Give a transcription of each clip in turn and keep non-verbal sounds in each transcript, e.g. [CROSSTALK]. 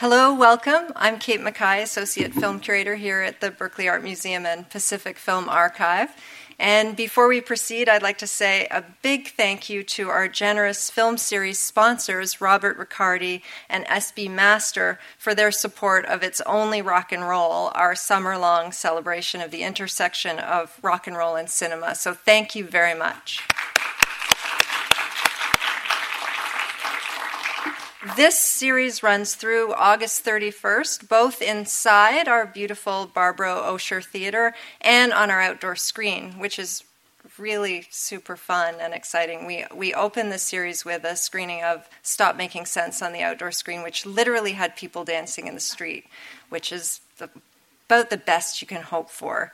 Hello, welcome. I'm Kate Mackay, Associate Film Curator here at the Berkeley Art Museum and Pacific Film Archive. And before we proceed, I'd like to say a big thank you to our generous film series sponsors, Robert Riccardi and SB Master, for their support of It's Only Rock and Roll, our summer long celebration of the intersection of rock and roll and cinema. So thank you very much. This series runs through August 31st, both inside our beautiful Barbro Osher Theater and on our outdoor screen, which is really super fun and exciting. We we opened the series with a screening of Stop Making Sense on the outdoor screen, which literally had people dancing in the street, which is the, about the best you can hope for.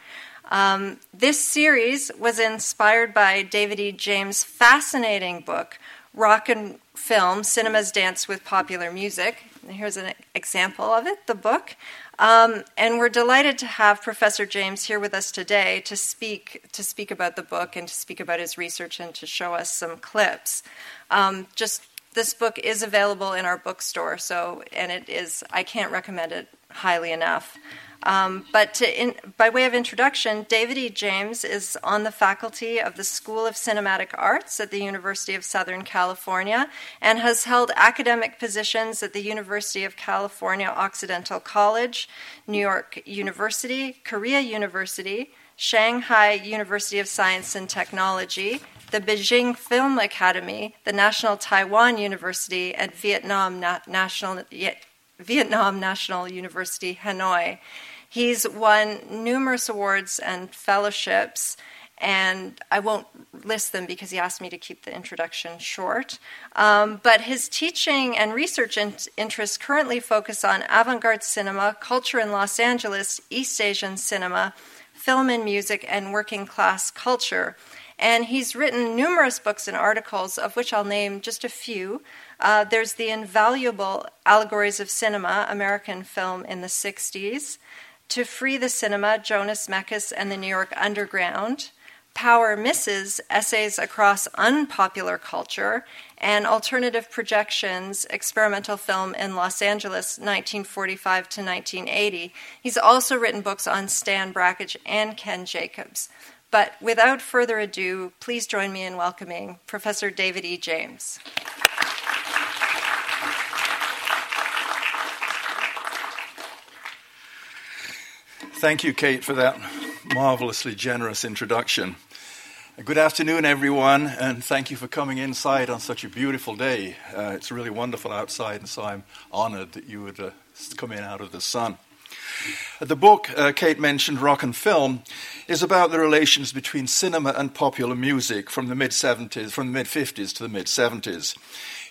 Um, this series was inspired by David E. James' fascinating book, Rock and film, Cinema's Dance with Popular Music. Here's an example of it, the book. Um, and we're delighted to have Professor James here with us today to speak to speak about the book and to speak about his research and to show us some clips. Um, just this book is available in our bookstore, so and it is I can't recommend it highly enough. Um, but in, by way of introduction, David E. James is on the faculty of the School of Cinematic Arts at the University of Southern California and has held academic positions at the University of California Occidental College, New York University, Korea University, Shanghai University of Science and Technology, the Beijing Film Academy, the National Taiwan University, and Vietnam Na- National Vietnam National University, Hanoi. He's won numerous awards and fellowships, and I won't list them because he asked me to keep the introduction short. Um, but his teaching and research in- interests currently focus on avant garde cinema, culture in Los Angeles, East Asian cinema, film and music, and working class culture. And he's written numerous books and articles, of which I'll name just a few. Uh, there's the invaluable Allegories of Cinema, American film in the 60s. To Free the Cinema, Jonas Mekas and the New York Underground. Power Misses, Essays Across Unpopular Culture, and Alternative Projections, Experimental Film in Los Angeles, 1945 to 1980. He's also written books on Stan Brakhage and Ken Jacobs. But without further ado, please join me in welcoming Professor David E. James. Thank you, Kate, for that marvelously generous introduction. Good afternoon, everyone, and thank you for coming inside on such a beautiful day. Uh, it's really wonderful outside, and so I'm honored that you would uh, come in out of the sun. The book uh, Kate mentioned, Rock and Film, is about the relations between cinema and popular music from the mid 70s, from the mid 50s to the mid 70s.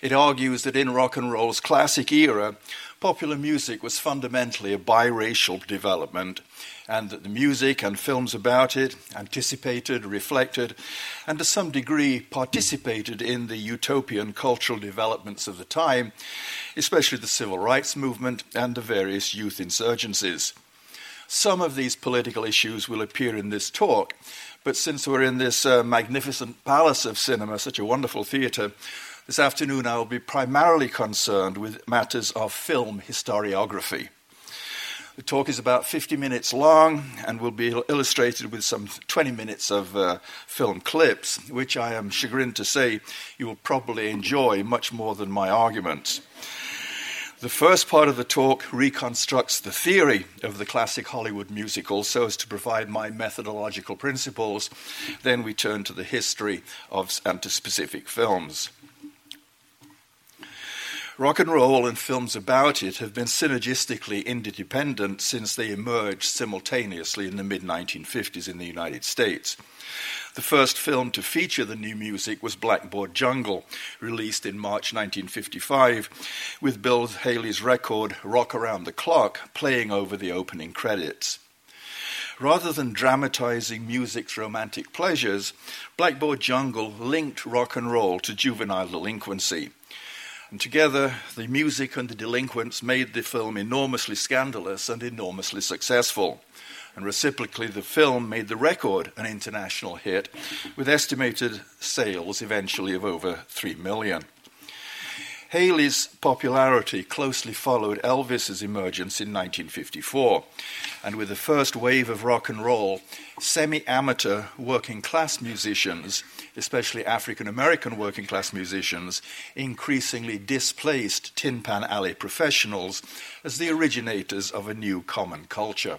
It argues that in rock and roll's classic era, popular music was fundamentally a biracial development, and that the music and films about it anticipated, reflected, and to some degree participated in the utopian cultural developments of the time, especially the civil rights movement and the various youth insurgencies. Some of these political issues will appear in this talk, but since we're in this uh, magnificent palace of cinema, such a wonderful theatre, this afternoon I will be primarily concerned with matters of film historiography. The talk is about 50 minutes long and will be illustrated with some 20 minutes of uh, film clips, which I am chagrined to say you will probably enjoy much more than my arguments. The first part of the talk reconstructs the theory of the classic Hollywood musical so as to provide my methodological principles. Then we turn to the history of and to specific films. Rock and roll and films about it have been synergistically interdependent since they emerged simultaneously in the mid 1950s in the United States. The first film to feature the new music was Blackboard Jungle, released in March 1955, with Bill Haley's record Rock Around the Clock playing over the opening credits. Rather than dramatizing music's romantic pleasures, Blackboard Jungle linked rock and roll to juvenile delinquency. And together, the music and the delinquents made the film enormously scandalous and enormously successful and reciprocally, the film made the record an international hit, with estimated sales eventually of over 3 million. Haley's popularity closely followed Elvis's emergence in 1954, and with the first wave of rock and roll, semi amateur working class musicians, especially African American working class musicians, increasingly displaced Tin Pan Alley professionals as the originators of a new common culture.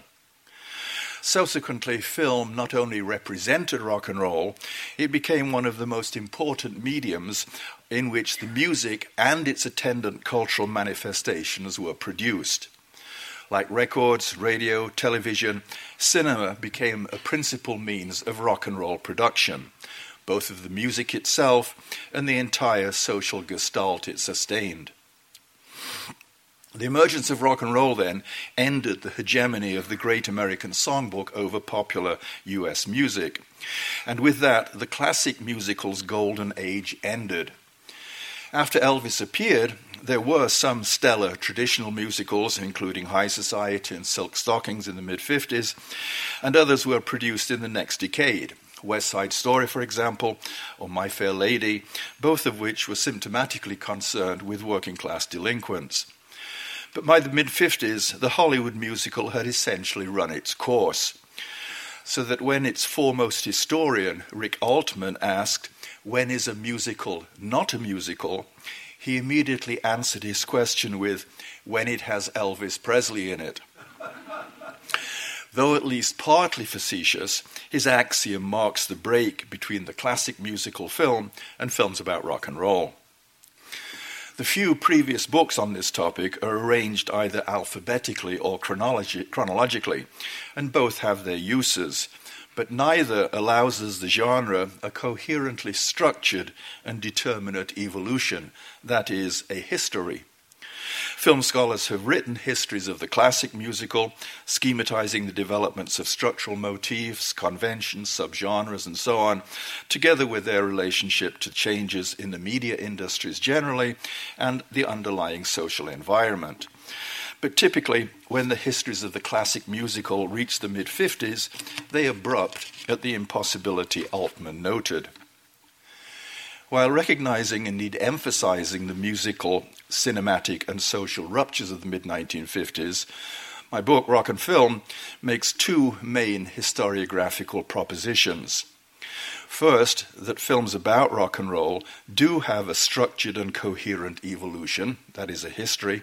Subsequently, film not only represented rock and roll, it became one of the most important mediums in which the music and its attendant cultural manifestations were produced. Like records, radio, television, cinema became a principal means of rock and roll production, both of the music itself and the entire social gestalt it sustained. The emergence of rock and roll then ended the hegemony of the great American songbook over popular US music. And with that, the classic musical's golden age ended. After Elvis appeared, there were some stellar traditional musicals, including High Society and Silk Stockings in the mid 50s, and others were produced in the next decade. West Side Story, for example, or My Fair Lady, both of which were symptomatically concerned with working class delinquents. But by the mid 50s, the Hollywood musical had essentially run its course. So that when its foremost historian, Rick Altman, asked, When is a musical not a musical? he immediately answered his question with, When it has Elvis Presley in it. Though at least partly facetious, his axiom marks the break between the classic musical film and films about rock and roll. The few previous books on this topic are arranged either alphabetically or chronologi- chronologically, and both have their uses, but neither allows us the genre a coherently structured and determinate evolution, that is, a history. Film scholars have written histories of the classic musical, schematizing the developments of structural motifs, conventions, subgenres, and so on, together with their relationship to changes in the media industries generally and the underlying social environment. But typically, when the histories of the classic musical reach the mid 50s, they abrupt at the impossibility Altman noted. While recognizing and indeed emphasizing the musical, cinematic, and social ruptures of the mid 1950s, my book, Rock and Film, makes two main historiographical propositions. First, that films about rock and roll do have a structured and coherent evolution, that is, a history.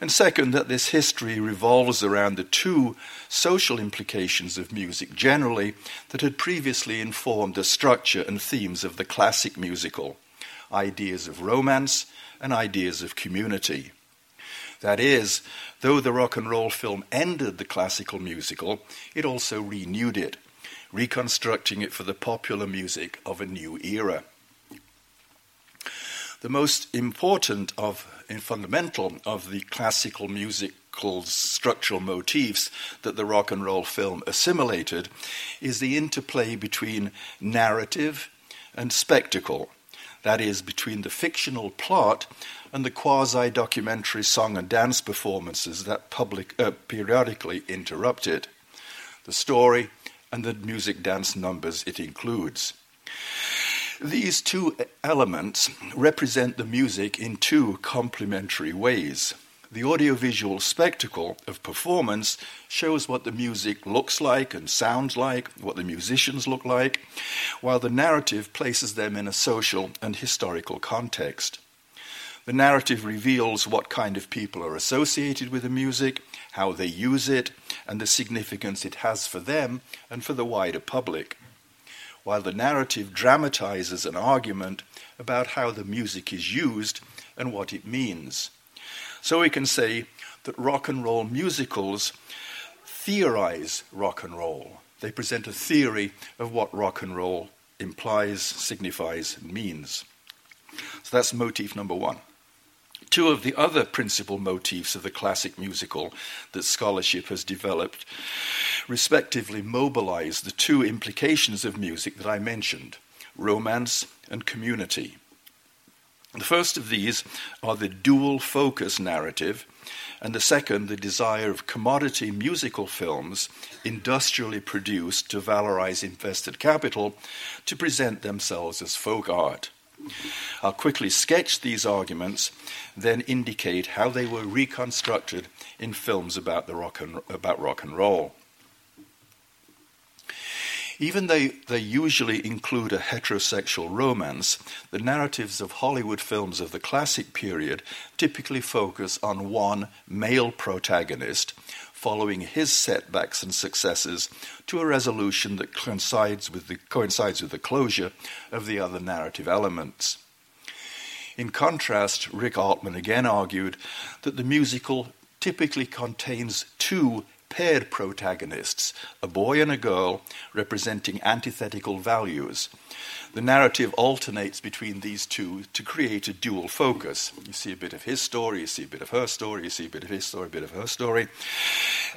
And second, that this history revolves around the two social implications of music generally that had previously informed the structure and themes of the classic musical ideas of romance and ideas of community. That is, though the rock and roll film ended the classical musical, it also renewed it, reconstructing it for the popular music of a new era. The most important of and fundamental of the classical musical structural motifs that the rock and roll film assimilated is the interplay between narrative and spectacle. That is, between the fictional plot and the quasi documentary song and dance performances that public, uh, periodically interrupt it, the story and the music dance numbers it includes. These two elements represent the music in two complementary ways. The audiovisual spectacle of performance shows what the music looks like and sounds like, what the musicians look like, while the narrative places them in a social and historical context. The narrative reveals what kind of people are associated with the music, how they use it, and the significance it has for them and for the wider public while the narrative dramatizes an argument about how the music is used and what it means. So we can say that rock and roll musicals theorize rock and roll. They present a theory of what rock and roll implies, signifies, means. So that's motif number one. Two of the other principal motifs of the classic musical that scholarship has developed respectively mobilize the two implications of music that I mentioned romance and community. The first of these are the dual focus narrative, and the second, the desire of commodity musical films, industrially produced to valorize invested capital, to present themselves as folk art. I'll quickly sketch these arguments, then indicate how they were reconstructed in films about, the rock and, about rock and roll. Even though they usually include a heterosexual romance, the narratives of Hollywood films of the classic period typically focus on one male protagonist following his setbacks and successes to a resolution that coincides with the, coincides with the closure of the other narrative elements. In contrast, Rick Altman again argued that the musical typically contains two paired protagonists, a boy and a girl, representing antithetical values. The narrative alternates between these two to create a dual focus. You see a bit of his story, you see a bit of her story, you see a bit of his story, a bit of her story.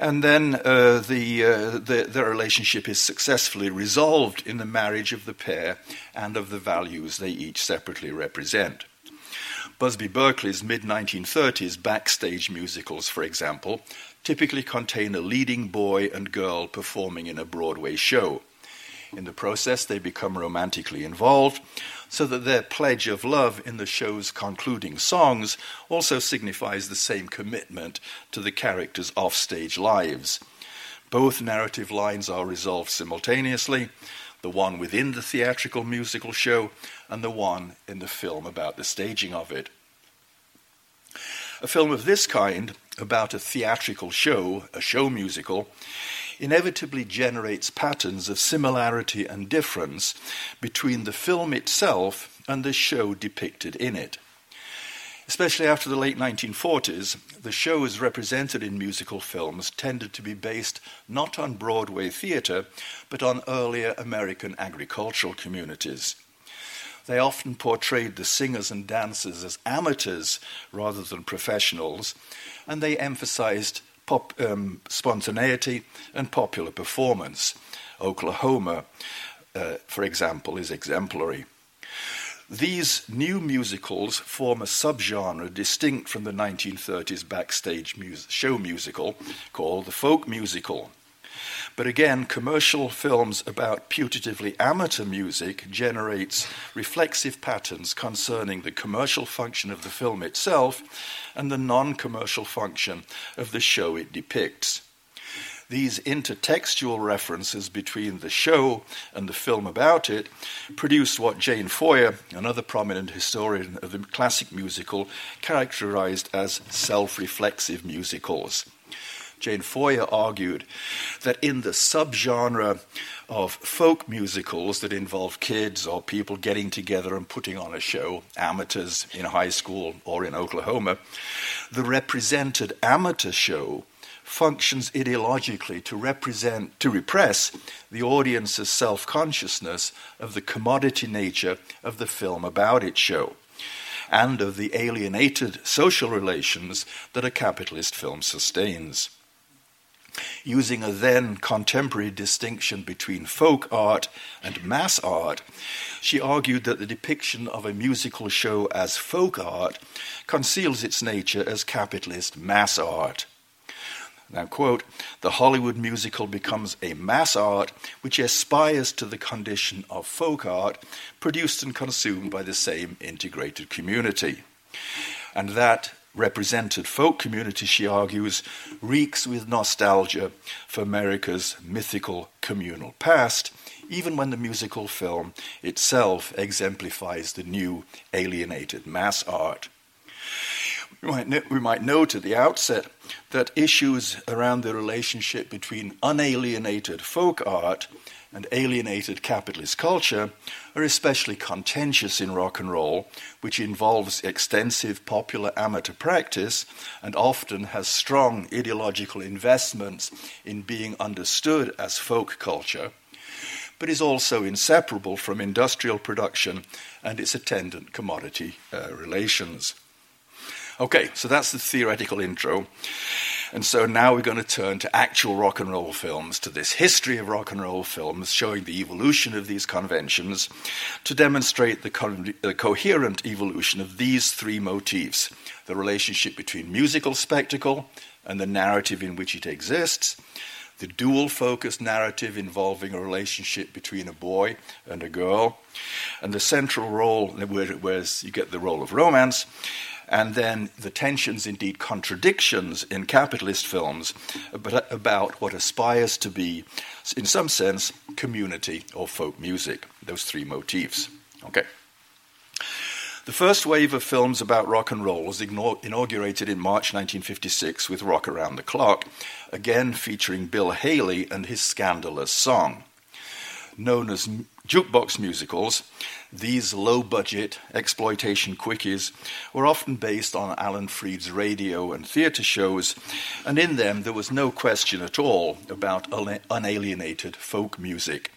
And then uh, the, uh, the, the relationship is successfully resolved in the marriage of the pair and of the values they each separately represent. Busby Berkeley's mid 1930s backstage musicals, for example, typically contain a leading boy and girl performing in a Broadway show. In the process, they become romantically involved, so that their pledge of love in the show's concluding songs also signifies the same commitment to the characters' offstage lives. Both narrative lines are resolved simultaneously the one within the theatrical musical show and the one in the film about the staging of it. A film of this kind, about a theatrical show, a show musical, inevitably generates patterns of similarity and difference between the film itself and the show depicted in it. Especially after the late 1940s, the shows represented in musical films tended to be based not on Broadway theatre, but on earlier American agricultural communities. They often portrayed the singers and dancers as amateurs rather than professionals, and they emphasized pop, um, spontaneity and popular performance. Oklahoma, uh, for example, is exemplary. These new musicals form a subgenre distinct from the 1930s backstage show musical called the folk musical. But again, commercial films about putatively amateur music generates reflexive patterns concerning the commercial function of the film itself and the non-commercial function of the show it depicts. These intertextual references between the show and the film about it produced what Jane Feuer, another prominent historian of the classic musical, characterized as self reflexive musicals. Jane Feuer argued that in the subgenre of folk musicals that involve kids or people getting together and putting on a show, amateurs in high school or in Oklahoma, the represented amateur show functions ideologically to represent to repress the audience's self-consciousness of the commodity nature of the film about its show and of the alienated social relations that a capitalist film sustains using a then contemporary distinction between folk art and mass art, she argued that the depiction of a musical show as folk art conceals its nature as capitalist mass art. Now, quote, the Hollywood musical becomes a mass art which aspires to the condition of folk art produced and consumed by the same integrated community. And that represented folk community, she argues, reeks with nostalgia for America's mythical communal past, even when the musical film itself exemplifies the new alienated mass art. We might, we might note at the outset that issues around the relationship between unalienated folk art and alienated capitalist culture are especially contentious in rock and roll, which involves extensive popular amateur practice and often has strong ideological investments in being understood as folk culture, but is also inseparable from industrial production and its attendant commodity uh, relations. Okay, so that's the theoretical intro. And so now we're going to turn to actual rock and roll films, to this history of rock and roll films, showing the evolution of these conventions to demonstrate the, the coherent evolution of these three motifs the relationship between musical spectacle and the narrative in which it exists, the dual focus narrative involving a relationship between a boy and a girl, and the central role, where you get the role of romance, and then the tensions, indeed contradictions, in capitalist films about what aspires to be, in some sense, community or folk music. Those three motifs. Okay. The first wave of films about rock and roll was inaugurated in March 1956 with Rock Around the Clock, again featuring Bill Haley and his scandalous song. Known as jukebox musicals, these low budget exploitation quickies were often based on Alan Freed's radio and theatre shows, and in them there was no question at all about unalienated folk music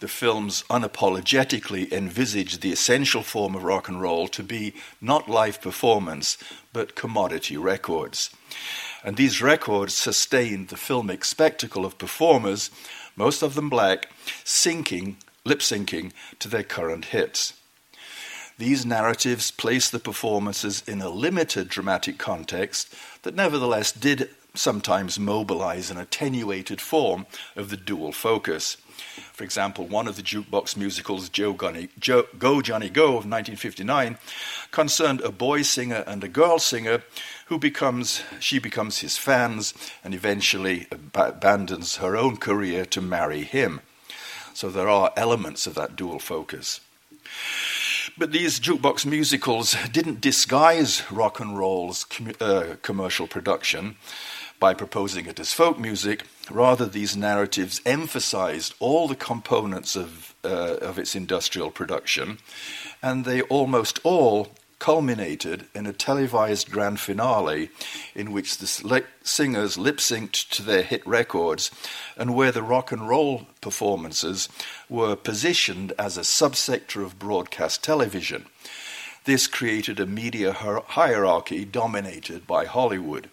the films unapologetically envisaged the essential form of rock and roll to be not live performance, but commodity records. And these records sustained the filmic spectacle of performers, most of them black, syncing, lip syncing to their current hits. These narratives place the performances in a limited dramatic context that nevertheless did sometimes mobilize an attenuated form of the dual focus. For example, one of the jukebox musicals, Joe Gunny, Joe, Go Johnny Go of 1959, concerned a boy singer and a girl singer who becomes she becomes his fans and eventually ab- abandons her own career to marry him. So there are elements of that dual focus. But these jukebox musicals didn't disguise rock and roll's com- uh, commercial production by proposing it as folk music. Rather, these narratives emphasized all the components of, uh, of its industrial production, and they almost all culminated in a televised grand finale in which the singers lip synced to their hit records and where the rock and roll performances were positioned as a subsector of broadcast television. This created a media hierarchy dominated by Hollywood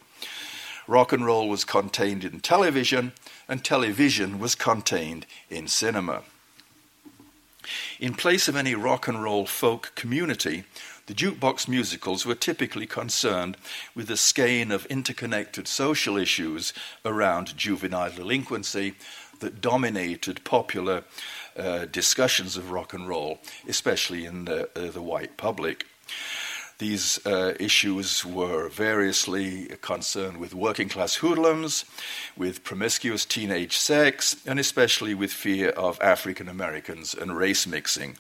rock and roll was contained in television, and television was contained in cinema. In place of any rock and roll folk community, the jukebox musicals were typically concerned with a skein of interconnected social issues around juvenile delinquency that dominated popular uh, discussions of rock and roll, especially in the, uh, the white public. These uh, issues were variously concerned with working class hoodlums, with promiscuous teenage sex, and especially with fear of African Americans and race mixing.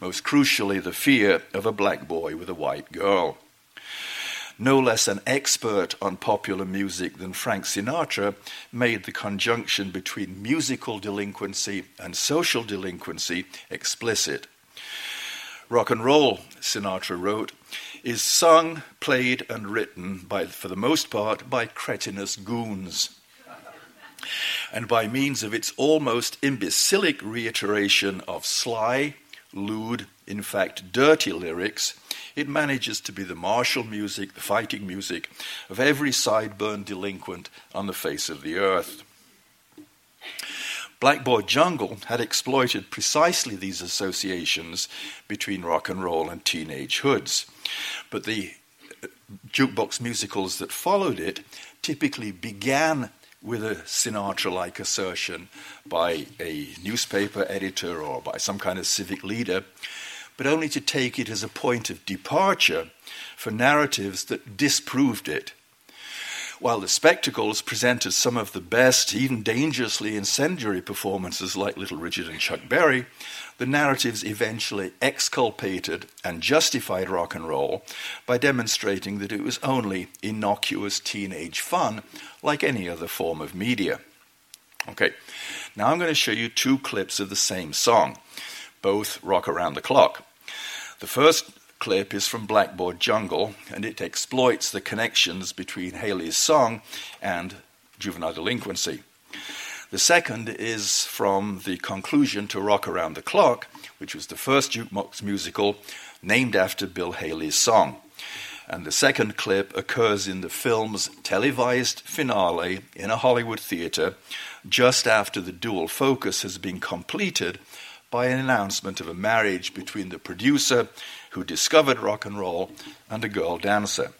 Most crucially, the fear of a black boy with a white girl. No less an expert on popular music than Frank Sinatra made the conjunction between musical delinquency and social delinquency explicit. Rock and roll, Sinatra wrote, is sung, played, and written by, for the most part, by cretinous goons. And by means of its almost imbecilic reiteration of sly, lewd, in fact, dirty lyrics, it manages to be the martial music, the fighting music of every sideburn delinquent on the face of the earth. Blackboard Jungle had exploited precisely these associations between rock and roll and teenage hoods. But the uh, jukebox musicals that followed it typically began with a Sinatra like assertion by a newspaper editor or by some kind of civic leader, but only to take it as a point of departure for narratives that disproved it while the spectacles presented some of the best, even dangerously incendiary performances like Little Richard and Chuck Berry, the narratives eventually exculpated and justified rock and roll by demonstrating that it was only innocuous teenage fun like any other form of media. Okay, now I'm going to show you two clips of the same song, both rock around the clock. The first clip is from Blackboard Jungle, and it exploits the connections between Haley's song and juvenile delinquency. The second is from the conclusion to Rock Around the Clock, which was the first jukebox musical named after Bill Haley's song. And the second clip occurs in the film's televised finale in a Hollywood theater just after the dual focus has been completed by an announcement of a marriage between the producer who discovered rock and roll and a girl dancer.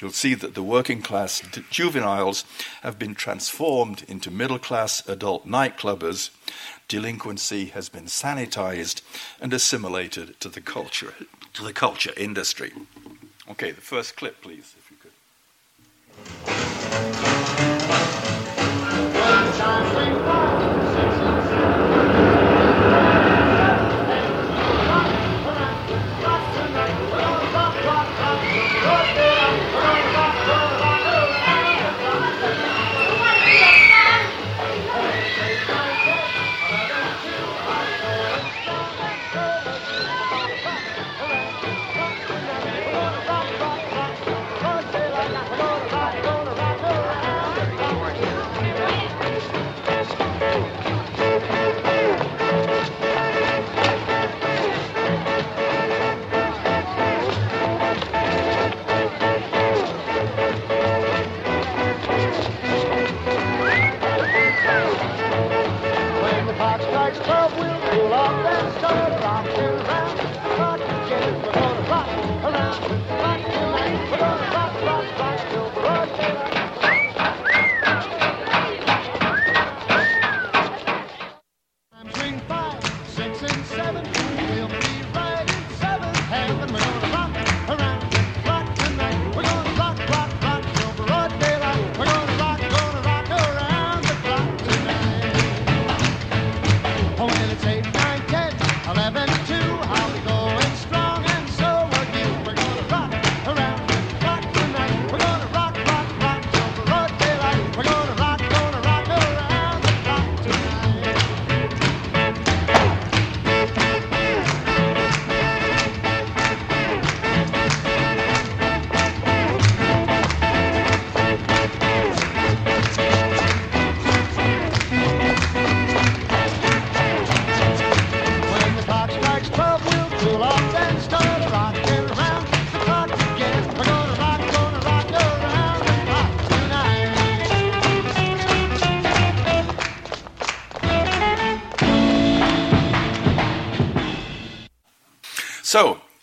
you'll see that the working class juveniles have been transformed into middle class adult nightclubbers. Delinquency has been sanitized and assimilated to the culture, to the culture industry. Okay, the first clip, please, if you could. So,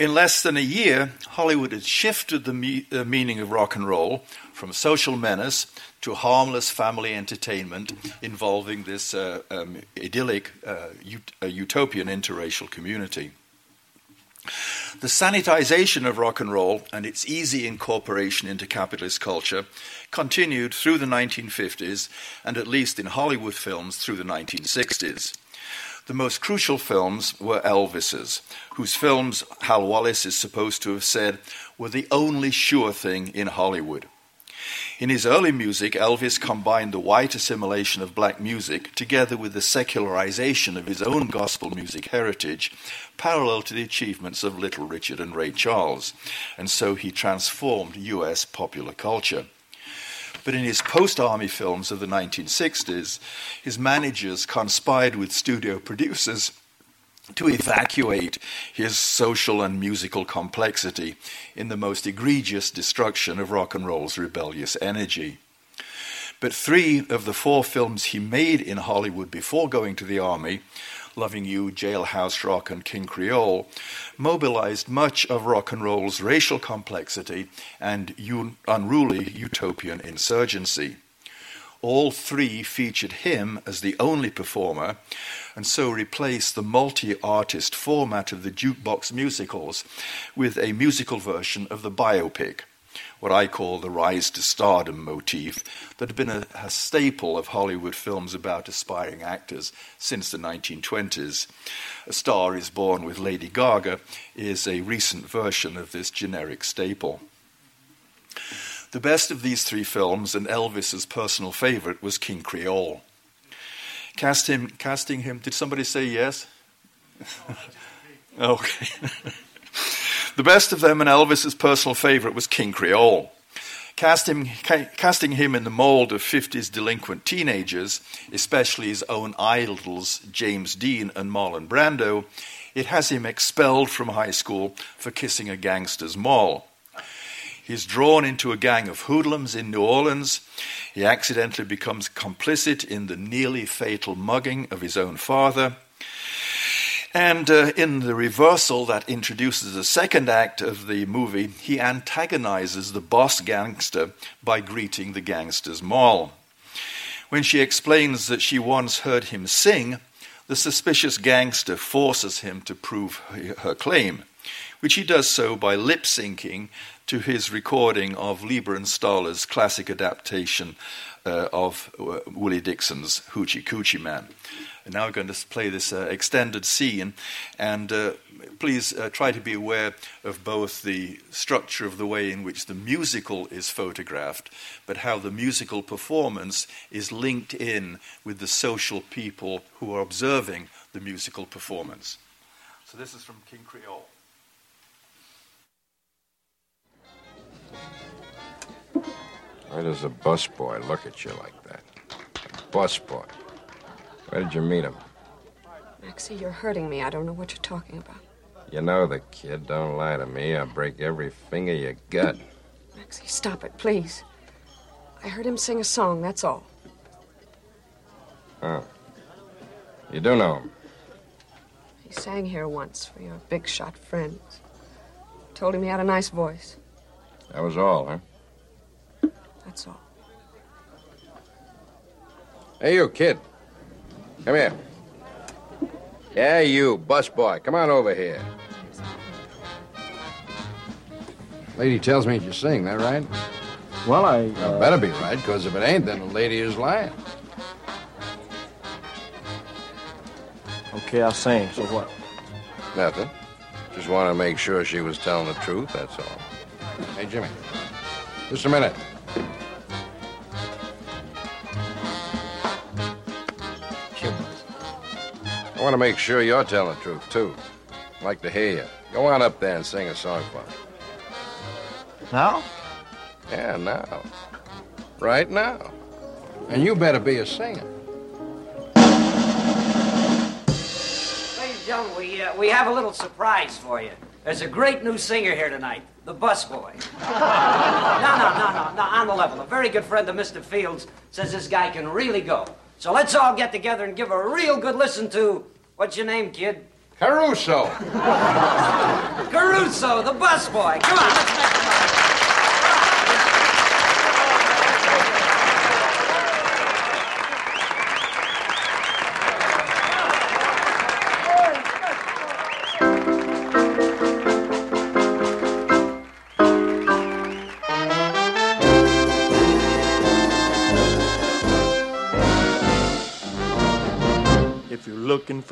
in less than a year, Hollywood had shifted the me- uh, meaning of rock and roll from social menace to harmless family entertainment involving this uh, um, idyllic uh, ut- utopian interracial community. The sanitization of rock and roll and its easy incorporation into capitalist culture continued through the 1950s and at least in Hollywood films through the 1960s. The most crucial films were Elvis's, whose films Hal Wallis is supposed to have said were the only sure thing in Hollywood. In his early music, Elvis combined the white assimilation of black music together with the secularization of his own gospel music heritage, parallel to the achievements of Little Richard and Ray Charles, and so he transformed US popular culture. But in his post army films of the 1960s, his managers conspired with studio producers to evacuate his social and musical complexity in the most egregious destruction of rock and roll's rebellious energy. But three of the four films he made in Hollywood before going to the army Loving You, Jailhouse Rock, and King Creole, mobilized much of rock and roll's racial complexity and un- unruly utopian insurgency. All three featured him as the only performer, and so replaced the multi artist format of the jukebox musicals with a musical version of the biopic what I call the rise to stardom motif that had been a, a staple of Hollywood films about aspiring actors since the 1920s. A Star is Born with Lady Gaga is a recent version of this generic staple. The best of these three films, and Elvis's personal favorite, was King Creole. Cast him, casting him, did somebody say yes? [LAUGHS] okay. [LAUGHS] The best of them and Elvis's personal favorite was King Creole. Casting, casting him in the mold of 50s delinquent teenagers, especially his own idols James Dean and Marlon Brando, it has him expelled from high school for kissing a gangster's moll. He's drawn into a gang of hoodlums in New Orleans. He accidentally becomes complicit in the nearly fatal mugging of his own father And uh, in the reversal that introduces the second act of the movie, he antagonizes the boss gangster by greeting the gangster's moll. When she explains that she once heard him sing, the suspicious gangster forces him to prove her claim, which he does so by lip syncing to his recording of Leiber and Stoller's classic adaptation uh, of uh, Willie Dixon's Hoochie Coochie Man. And now we're going to play this uh, extended scene, and uh, please uh, try to be aware of both the structure of the way in which the musical is photographed, but how the musical performance is linked in with the social people who are observing the musical performance. So this is from King Creole. Why does a busboy look at you like that? Busboy. Where did you meet him? Maxie, you're hurting me. I don't know what you're talking about. You know the kid. Don't lie to me. I'll break every finger you got. Maxie, stop it, please. I heard him sing a song, that's all. Oh. You do know him? He sang here once for your big shot friends. Told him he had a nice voice. That was all, huh? That's all. Hey, you kid. Come here. Yeah, you, busboy. Come on over here. Lady tells me you sing, that right? Well, I. Well, uh, better be right, because if it ain't, then the lady is lying. Okay, I'll sing. So what? Nothing. Just want to make sure she was telling the truth, that's all. Hey, Jimmy. Just a minute. Want to make sure you're telling the truth, too. I'd like to hear you. Go on up there and sing a song for me. Now? Yeah, now. Right now. And you better be a singer. Ladies and gentlemen, we, uh, we have a little surprise for you. There's a great new singer here tonight, the busboy. [LAUGHS] no, no, no, no, no, on the level. A very good friend of Mr. Fields says this guy can really go. So let's all get together and give a real good listen to, what's your name, kid? Caruso. Caruso, the busboy. Come on,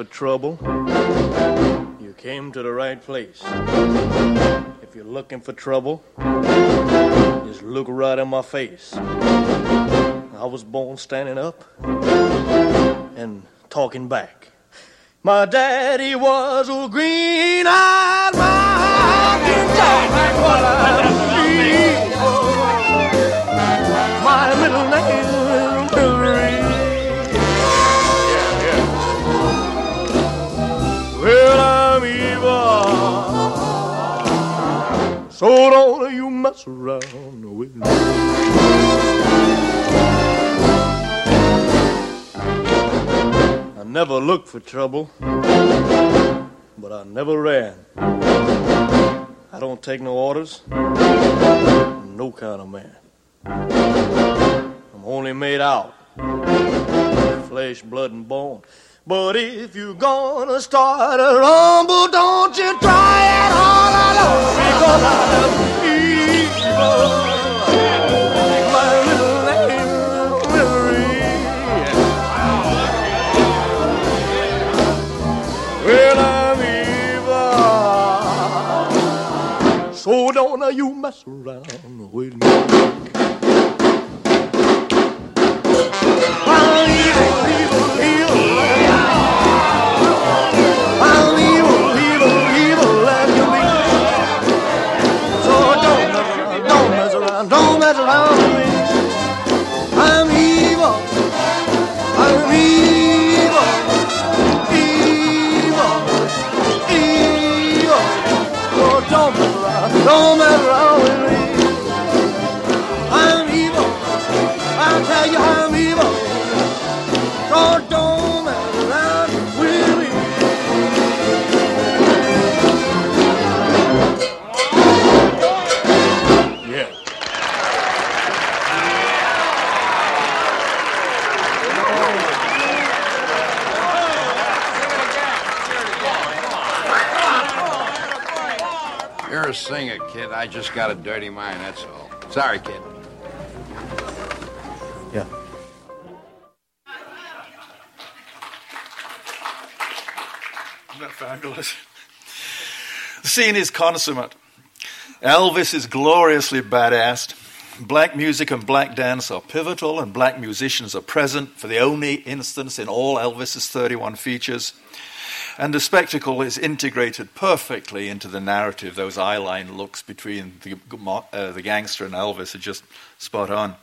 for trouble, you came to the right place. If you're looking for trouble, just look right in my face. I was born standing up and talking back. My daddy was a green-eyed mountain dog. That's what I. My middle name So don't you mess around with me. I never looked for trouble, but I never ran. I don't take no orders, no kind of man. I'm only made out of flesh, blood, and bone. But if you're gonna start a rumble, don't you try it all alone. Because I'm evil. My little name is Well, I'm evil. So don't you mess around with me. I'm me. I'm evil, I'm evil, evil, evil. So don't around, don't a singer, kid. I just got a dirty mind, that's all. Sorry, kid. Yeah. Isn't that fabulous? The scene is consummate. Elvis is gloriously badassed. Black music and black dance are pivotal, and black musicians are present for the only instance in all Elvis's 31 features. And the spectacle is integrated perfectly into the narrative. Those eyeline looks between the, uh, the gangster and Elvis are just spot on.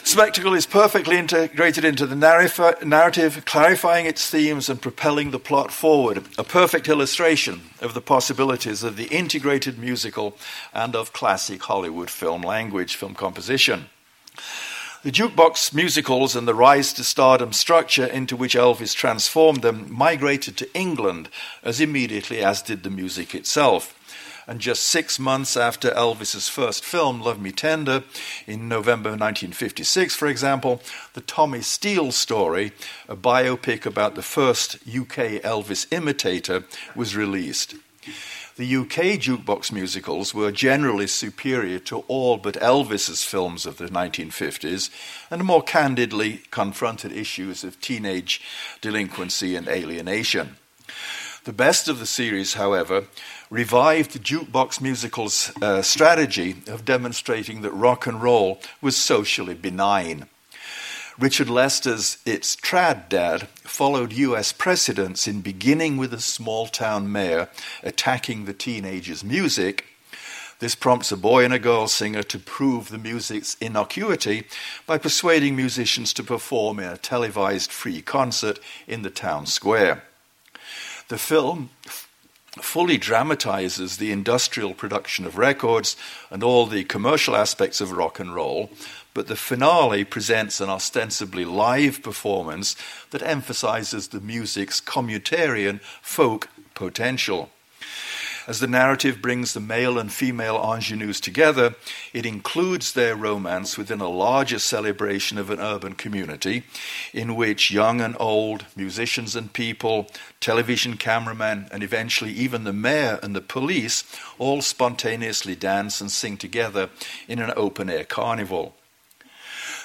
The spectacle is perfectly integrated into the narrative, clarifying its themes and propelling the plot forward. A perfect illustration of the possibilities of the integrated musical and of classic Hollywood film language, film composition. The jukebox musicals and the rise to stardom structure into which Elvis transformed them migrated to England as immediately as did the music itself. And just six months after Elvis's first film, Love Me Tender, in November 1956, for example, the Tommy Steele story, a biopic about the first UK Elvis imitator, was released. The UK jukebox musicals were generally superior to all but Elvis's films of the 1950s and more candidly confronted issues of teenage delinquency and alienation. The best of the series, however, revived the jukebox musical's uh, strategy of demonstrating that rock and roll was socially benign. Richard Lester's It's Trad Dad followed US precedents in beginning with a small town mayor attacking the teenager's music. This prompts a boy and a girl singer to prove the music's innocuity by persuading musicians to perform in a televised free concert in the town square. The film fully dramatizes the industrial production of records and all the commercial aspects of rock and roll, but the finale presents an ostensibly live performance that emphasizes the music's communitarian folk potential. As the narrative brings the male and female ingenues together, it includes their romance within a larger celebration of an urban community in which young and old, musicians and people, television cameramen, and eventually even the mayor and the police all spontaneously dance and sing together in an open air carnival.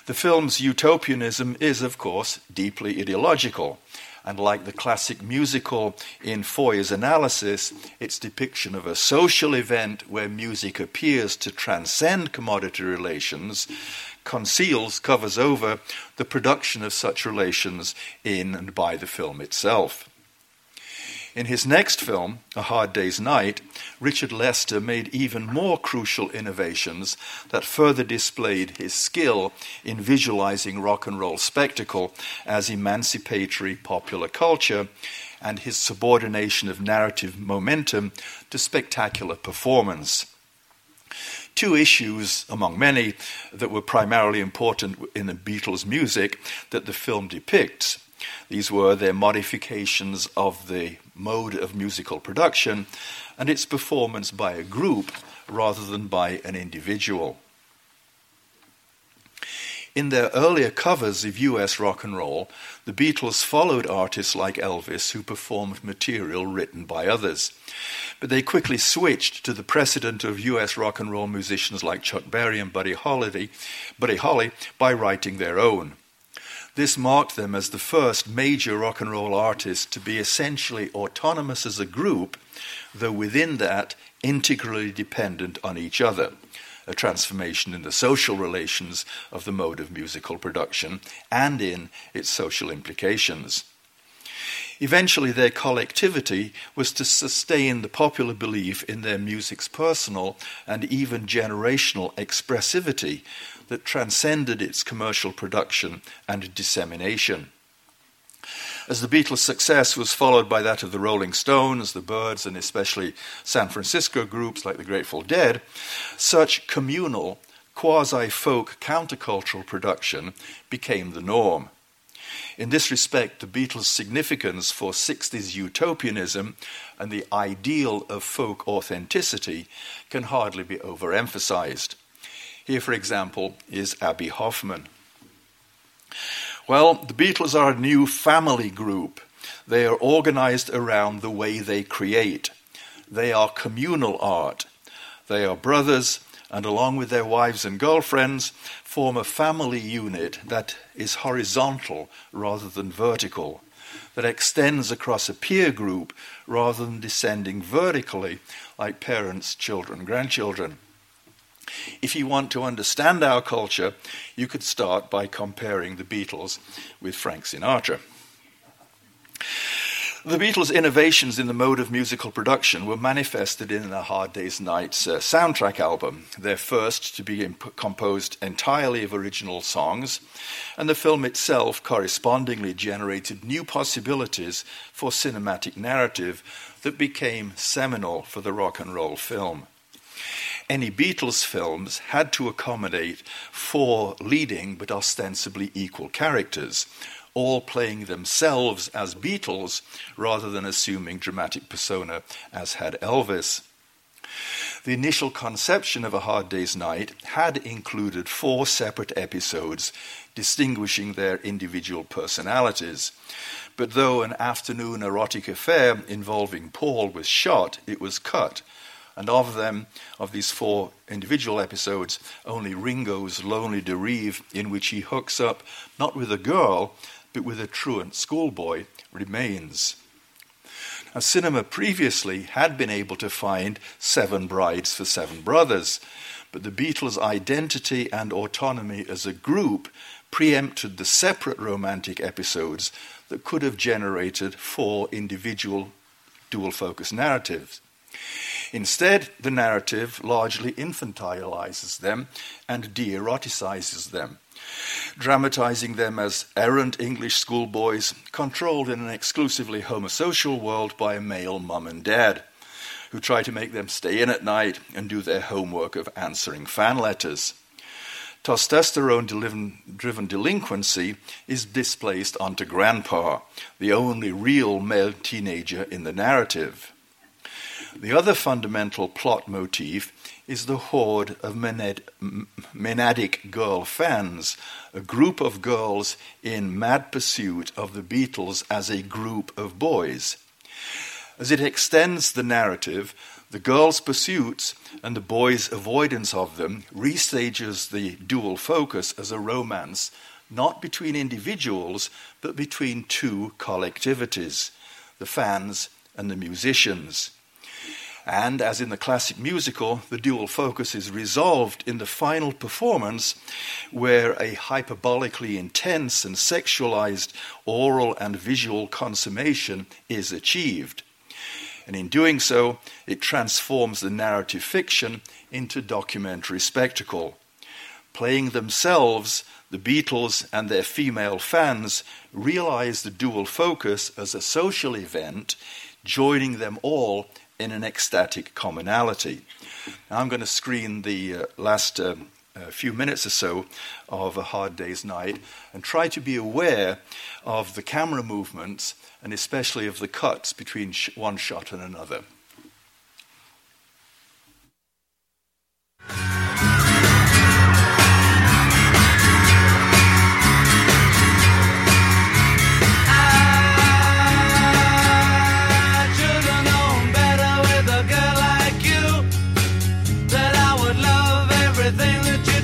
The film's utopianism is, of course, deeply ideological and like the classic musical in Feuer's analysis, its depiction of a social event where music appears to transcend commodity relations conceals, covers over the production of such relations in and by the film itself. In his next film, A Hard Day's Night, Richard Lester made even more crucial innovations that further displayed his skill in visualizing rock and roll spectacle as emancipatory popular culture and his subordination of narrative momentum to spectacular performance two issues among many that were primarily important in the Beatles' music that the film depicts. These were their modifications of the mode of musical production and its performance by a group rather than by an individual. In their earlier covers of US rock and roll, the Beatles followed artists like Elvis who performed material written by others. But they quickly switched to the precedent of US rock and roll musicians like Chuck Berry and Buddy Holly, Buddy Holly by writing their own. This marked them as the first major rock and roll artists to be essentially autonomous as a group, though within that integrally dependent on each other. A transformation in the social relations of the mode of musical production and in its social implications. Eventually, their collectivity was to sustain the popular belief in their music's personal and even generational expressivity, that transcended its commercial production and dissemination. As the Beatles' success was followed by that of the Rolling Stones, the Byrds, and especially San Francisco groups like the Grateful Dead, such communal, quasi folk countercultural production became the norm. In this respect, the Beatles' significance for 60s utopianism and the ideal of folk authenticity can hardly be overemphasized. Here, for example, is Abbie Hoffman. Well, the Beatles are a new family group. They are organized around the way they create. they are communal art. They are brothers, and along with their wives and girlfriends, form a family unit that is horizontal rather than vertical, that extends across a peer group rather than descending vertically like parents, children, grandchildren. If you want to understand our culture, you could start by comparing the Beatles with Frank Sinatra. The Beatles' innovations in the mode of musical production were manifested in A Hard Day's Night's uh, soundtrack album, their first to be imp- composed entirely of original songs, and the film itself correspondingly generated new possibilities for cinematic narrative that became seminal for the rock and roll film. Any Beatles films had to accommodate four leading but ostensibly equal characters all playing themselves as Beatles rather than assuming dramatic persona as had Elvis. The initial conception of A Hard Day's Night had included four separate episodes distinguishing their individual personalities. But though an afternoon erotic affair involving Paul was shot, it was cut. And of them, of these four individual episodes, only Ringo's Lonely Derive, in which he hooks up not with a girl, but with a truant schoolboy, remains. Now, cinema previously had been able to find seven brides for seven brothers, but the Beatles' identity and autonomy as a group preempted the separate romantic episodes that could have generated four individual dual focus narratives. Instead, the narrative largely infantilizes them and de eroticizes them dramatizing them as errant English schoolboys controlled in an exclusively homosocial world by a male mum and dad who try to make them stay in at night and do their homework of answering fan letters. Testosterone driven delinquency is displaced onto grandpa, the only real male teenager in the narrative. The other fundamental plot motif is the horde of maenadic girl fans, a group of girls in mad pursuit of the Beatles as a group of boys. As it extends the narrative, the girls' pursuits and the boys' avoidance of them restages the dual focus as a romance not between individuals but between two collectivities the fans and the musicians. And as in the classic musical, the dual focus is resolved in the final performance, where a hyperbolically intense and sexualized oral and visual consummation is achieved. And in doing so, it transforms the narrative fiction into documentary spectacle. Playing themselves, the Beatles and their female fans realize the dual focus as a social event, joining them all in an ecstatic commonality. Now I'm going to screen the uh, last uh, uh, few minutes or so of A Hard Day's Night and try to be aware of the camera movements and especially of the cuts between sh- one shot and another. everything that you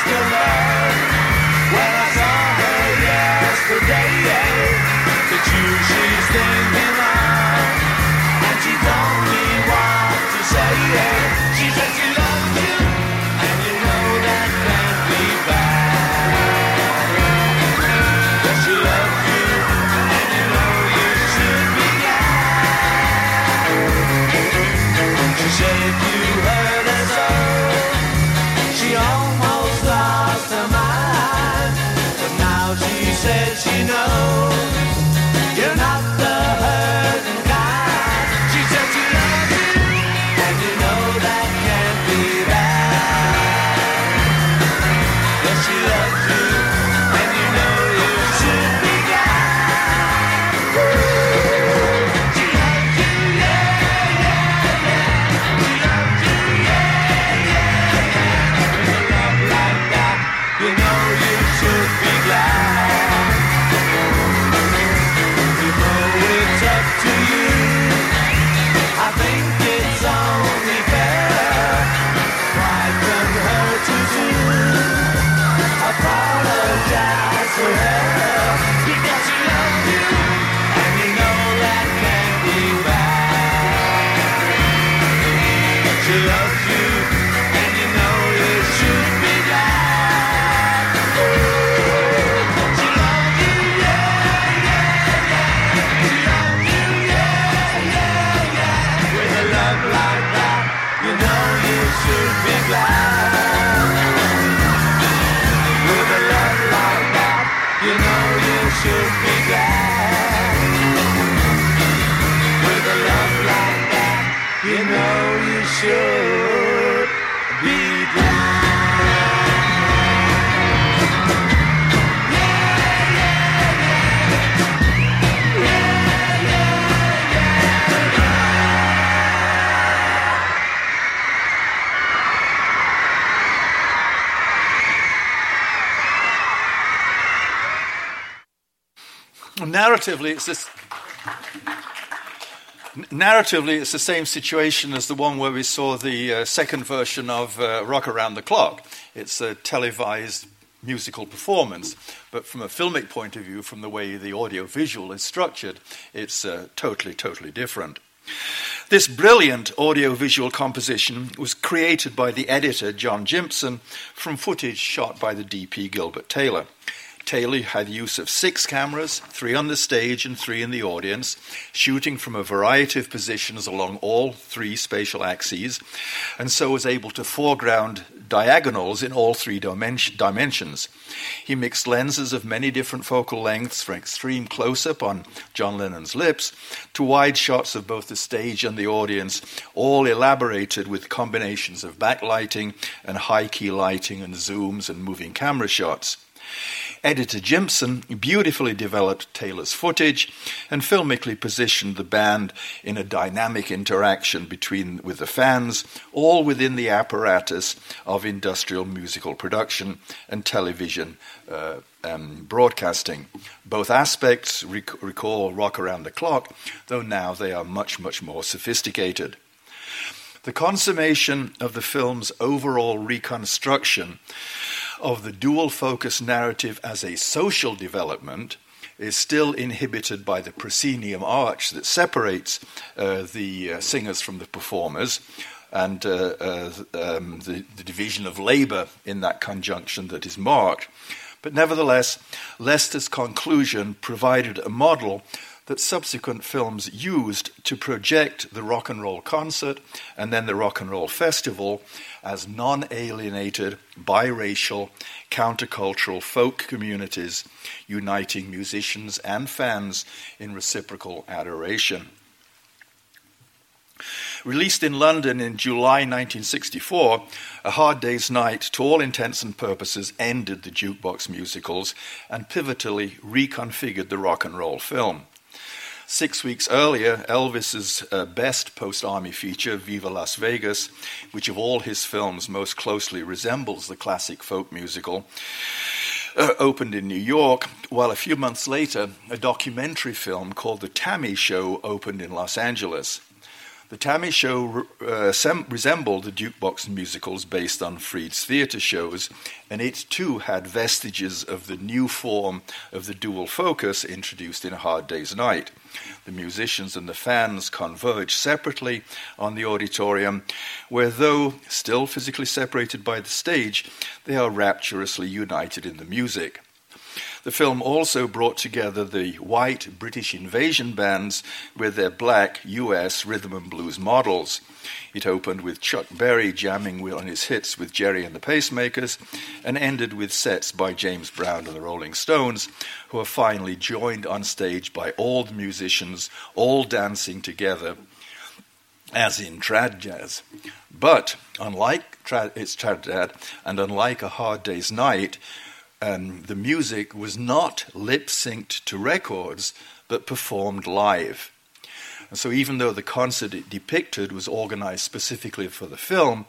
still love. Narratively, it's this. Narratively, it's the same situation as the one where we saw the uh, second version of uh, Rock Around the Clock. It's a televised musical performance, but from a filmic point of view, from the way the audio visual is structured, it's uh, totally, totally different. This brilliant audiovisual composition was created by the editor John Jympson from footage shot by the DP Gilbert Taylor. Taylor had use of six cameras, three on the stage and three in the audience, shooting from a variety of positions along all three spatial axes, and so was able to foreground diagonals in all three dimension, dimensions. He mixed lenses of many different focal lengths from extreme close up on John Lennon's lips to wide shots of both the stage and the audience, all elaborated with combinations of backlighting and high key lighting and zooms and moving camera shots. Editor Jympson beautifully developed Taylor's footage and filmically positioned the band in a dynamic interaction between with the fans, all within the apparatus of industrial musical production and television uh, um, broadcasting. Both aspects rec- recall Rock Around the Clock, though now they are much, much more sophisticated. The consummation of the film's overall reconstruction of the dual focus narrative as a social development is still inhibited by the proscenium arch that separates uh, the uh, singers from the performers and uh, uh, um, the, the division of labor in that conjunction that is marked. But nevertheless, Lester's conclusion provided a model that subsequent films used to project the rock and roll concert and then the rock and roll festival as non alienated, biracial, countercultural folk communities uniting musicians and fans in reciprocal adoration. Released in London in July 1964, A Hard Day's Night, to all intents and purposes, ended the jukebox musicals and pivotally reconfigured the rock and roll film. Six weeks earlier, Elvis's uh, best post army feature, Viva Las Vegas, which of all his films most closely resembles the classic folk musical, uh, opened in New York, while a few months later, a documentary film called The T.A.M.I. Show opened in Los Angeles. The T.A.M.I. Show uh, sem- resembled the jukebox musicals based on Freed's theatre shows, and it too had vestiges of the new form of the dual focus introduced in Hard Day's Night. The musicians and the fans converge separately on the auditorium, where, though still physically separated by the stage, they are rapturously united in the music. The film also brought together the white British invasion bands with their black US rhythm and blues models. It opened with Chuck Berry jamming on his hits with Gerry and the Pacemakers and ended with sets by James Brown and the Rolling Stones, who are finally joined on stage by all the musicians, all dancing together as in trad jazz. But unlike it's trad dad, and unlike a hard day's night, um, the music was not lip synced to records, but performed live. And so, even though the concert it depicted was organized specifically for the film,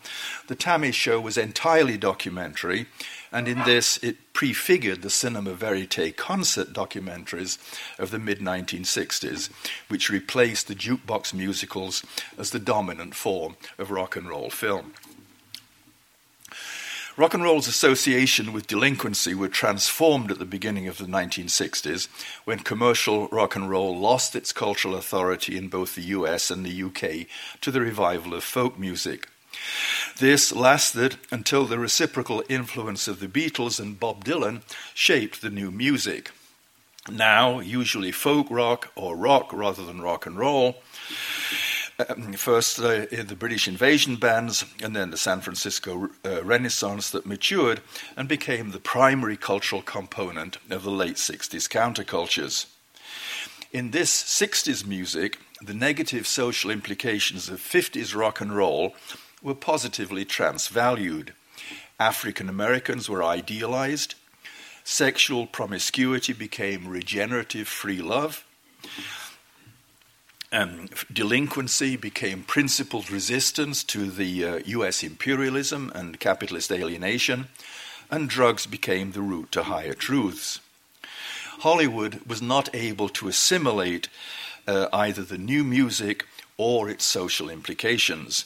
the T.A.M.I. show was entirely documentary, and in this it prefigured the cinema verite concert documentaries of the mid 1960s, which replaced the jukebox musicals as the dominant form of rock and roll film. Rock and roll's association with delinquency were transformed at the beginning of the 1960s when commercial rock and roll lost its cultural authority in both the US and the UK to the revival of folk music. This lasted until the reciprocal influence of the Beatles and Bob Dylan shaped the new music. Now, usually folk rock or rock rather than rock and roll. Um, first, uh, the British invasion bands, and then the San Francisco uh, Renaissance that matured and became the primary cultural component of the late 60s countercultures. In this 60s music, the negative social implications of 50s rock and roll were positively transvalued. African Americans were idealized. Sexual promiscuity became regenerative free love. And delinquency became principled resistance to the uh, US imperialism and capitalist alienation, and drugs became the route to higher truths. Hollywood was not able to assimilate uh, either the new music or its social implications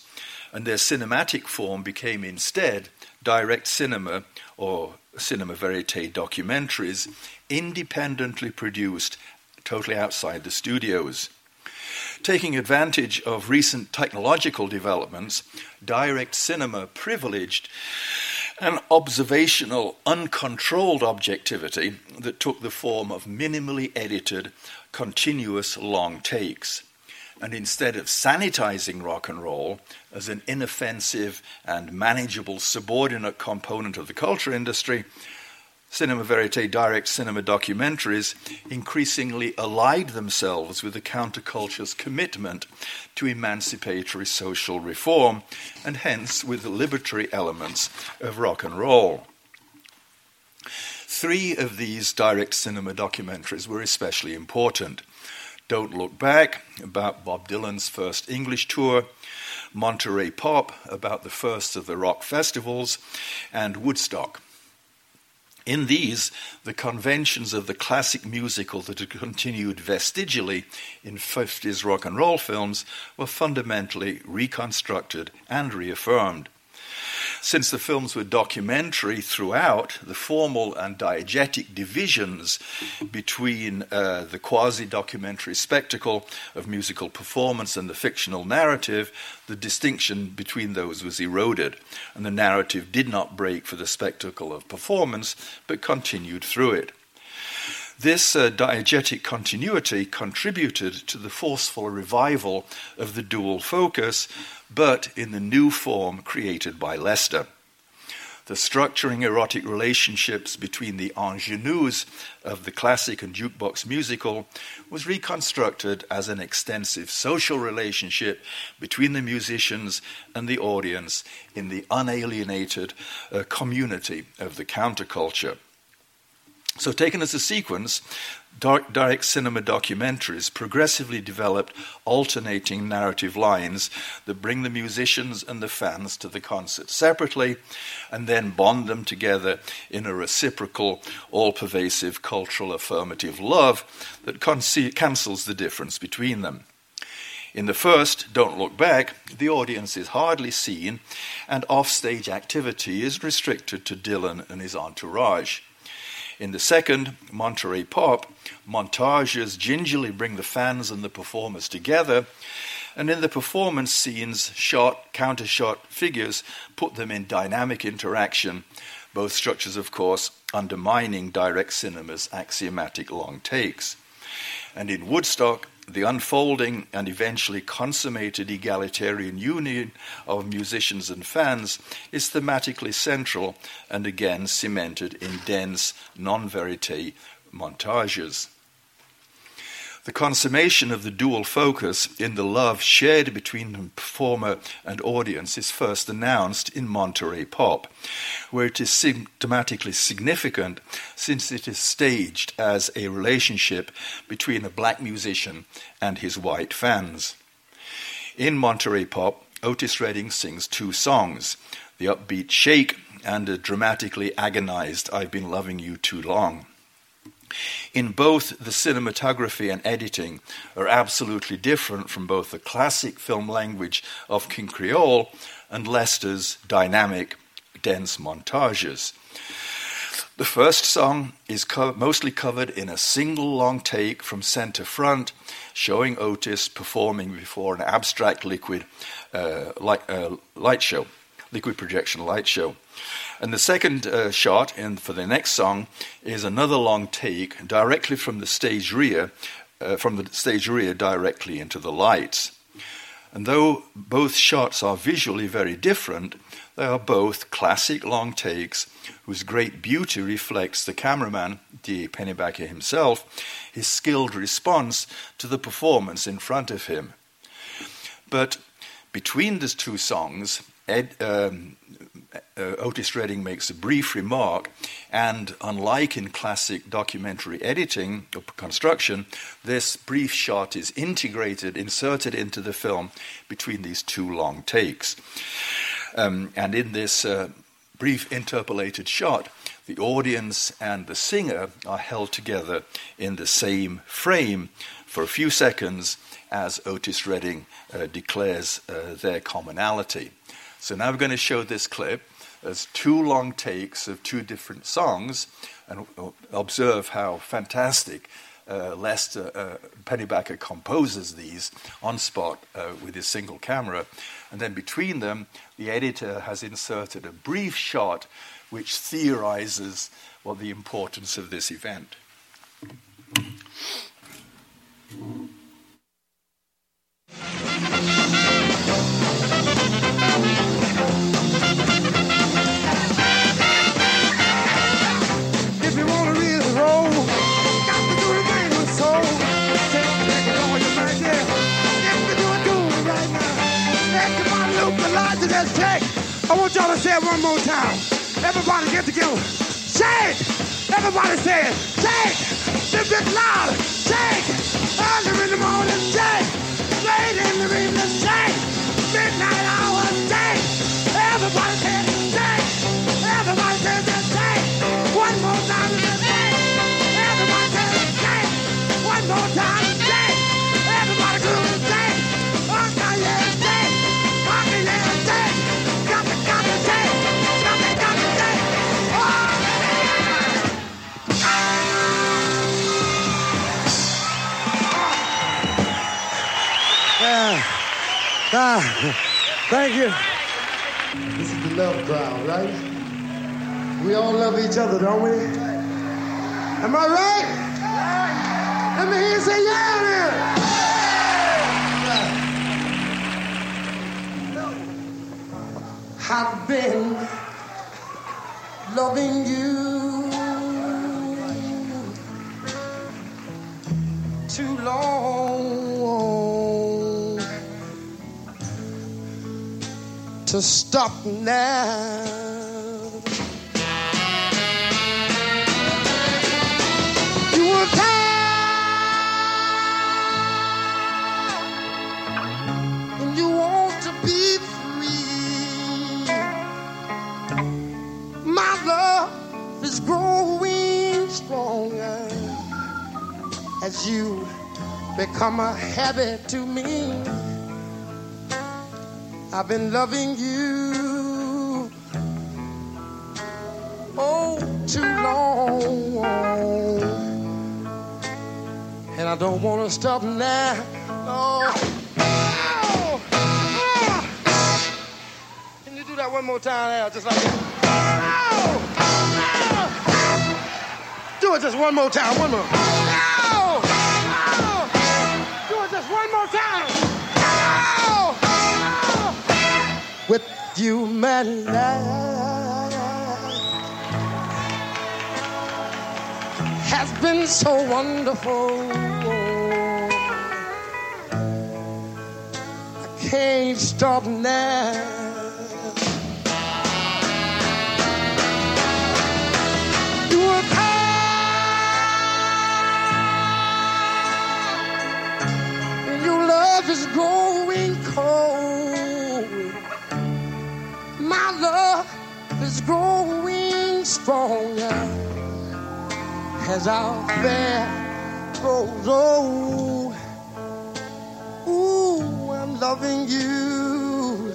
and their cinematic form became instead direct cinema or cinema verite documentaries, independently produced totally outside the studios. Taking advantage of recent technological developments, direct cinema privileged an observational, uncontrolled objectivity that took the form of minimally edited, continuous long takes. And instead of sanitizing rock and roll as an inoffensive and manageable subordinate component of the culture industry, cinema verite direct cinema documentaries increasingly allied themselves with the counterculture's commitment to emancipatory social reform and hence with the liberatory elements of rock and roll. Three of these direct cinema documentaries were especially important. Don't Look Back, about Bob Dylan's first English tour, Monterey Pop, about the first of the rock festivals, and Woodstock. In these, the conventions of the classic musical that had continued vestigially in 50s rock and roll films were fundamentally reconstructed and reaffirmed. Since the films were documentary throughout, the formal and diegetic divisions between uh, the quasi documentary spectacle of musical performance and the fictional narrative, the distinction between those was eroded, and the narrative did not break for the spectacle of performance but continued through it. This uh, diegetic continuity contributed to the forceful revival of the dual focus, but in the new form created by Lester. The structuring erotic relationships between the ingenues of the classic and jukebox musical was reconstructed as an extensive social relationship between the musicians and the audience in the unalienated uh, community of the counterculture. So, taken as a sequence, dark, direct cinema documentaries progressively developed alternating narrative lines that bring the musicians and the fans to the concert separately and then bond them together in a reciprocal, all pervasive cultural affirmative love that cancels the difference between them. In the first, Don't Look Back, the audience is hardly seen and offstage activity is restricted to Dylan and his entourage. In the second, Monterey Pop, montages gingerly bring the fans and the performers together, and in the performance scenes, shot, countershot figures put them in dynamic interaction, both structures, of course, undermining direct cinema's axiomatic long takes. And in Woodstock, the unfolding and eventually consummated egalitarian union of musicians and fans is thematically central and again cemented in dense, non verite montages. The consummation of the dual focus in the love shared between the performer and audience is first announced in Monterey Pop, where it is symptomatically significant since it is staged as a relationship between a black musician and his white fans. In Monterey Pop, Otis Redding sings two songs the upbeat Shake and a dramatically agonized I've Been Loving You Too Long. In both, the cinematography and editing are absolutely different from both the classic film language of King Creole and Lester's dynamic, dense montages. The first song is co- mostly covered in a single long take from center front, showing Otis performing before an abstract liquid uh, light, uh, light show, liquid projection light show. And the second uh, shot in, for the next song is another long take directly from the stage rear, uh, from the stage rear directly into the lights. And though both shots are visually very different, they are both classic long takes whose great beauty reflects the cameraman, D. Pennebaker himself, his skilled response to the performance in front of him. But between the two songs, Ed, um, uh, Otis Redding makes a brief remark, and unlike in classic documentary editing or construction, this brief shot is integrated, inserted into the film between these two long takes. Um, and in this uh, brief interpolated shot, the audience and the singer are held together in the same frame for a few seconds as Otis Redding uh, declares uh, their commonality. So now we're going to show this clip as two long takes of two different songs and observe how fantastic uh, Lester uh, Pennebaker composes these on spot uh, with his single camera. And then between them, the editor has inserted a brief shot which theorizes what the importance of this event. I want y'all to say it one more time. Everybody get together. Say it. Everybody say it. Say it. A bit louder. Say it. Early in the morning. Say it. Late in the evening. Say it. Thank you. This is the love crowd, right? We all love each other, don't we? Am I right? Let me hear you say yeah then. I've been loving you too long to stop now. You were tired and you want to be free. My love is growing stronger as you become a habit to me. I've been loving you oh too long, and I don't want to stop now. Oh. Oh. Oh. Can you do that one more time, Al? Just like that. Oh. Oh. Do it just one more time. One more. Oh. Oh. Do it just one more time. Oh with you, my life has been so wonderful. I can't stop now. Your love is going cold. Love is growing stronger as our affair grows old. Ooh, I'm loving you.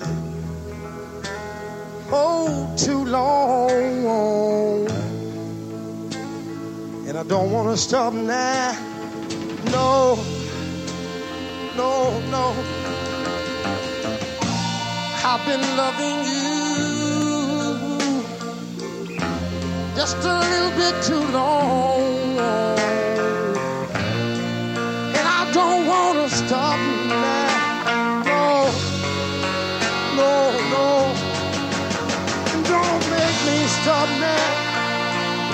Oh, too long. And I don't want to stop now. No, no, no. I've been loving you just a little bit too long. And I don't want to stop now. No, no, no. Don't make me stop now.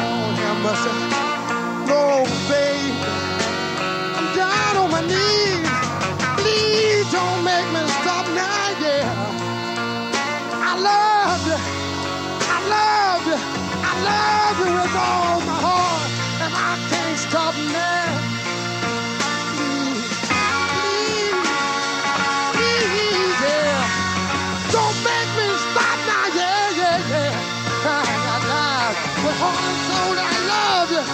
Oh, have mercy. No, babe. I'm down on my knees. Please don't make me stop now, yeah. I love love you with all my heart. And I can't stop now. Please, please, please, yeah. Don't make me stop now, yeah, yeah, yeah. With soul. I love you.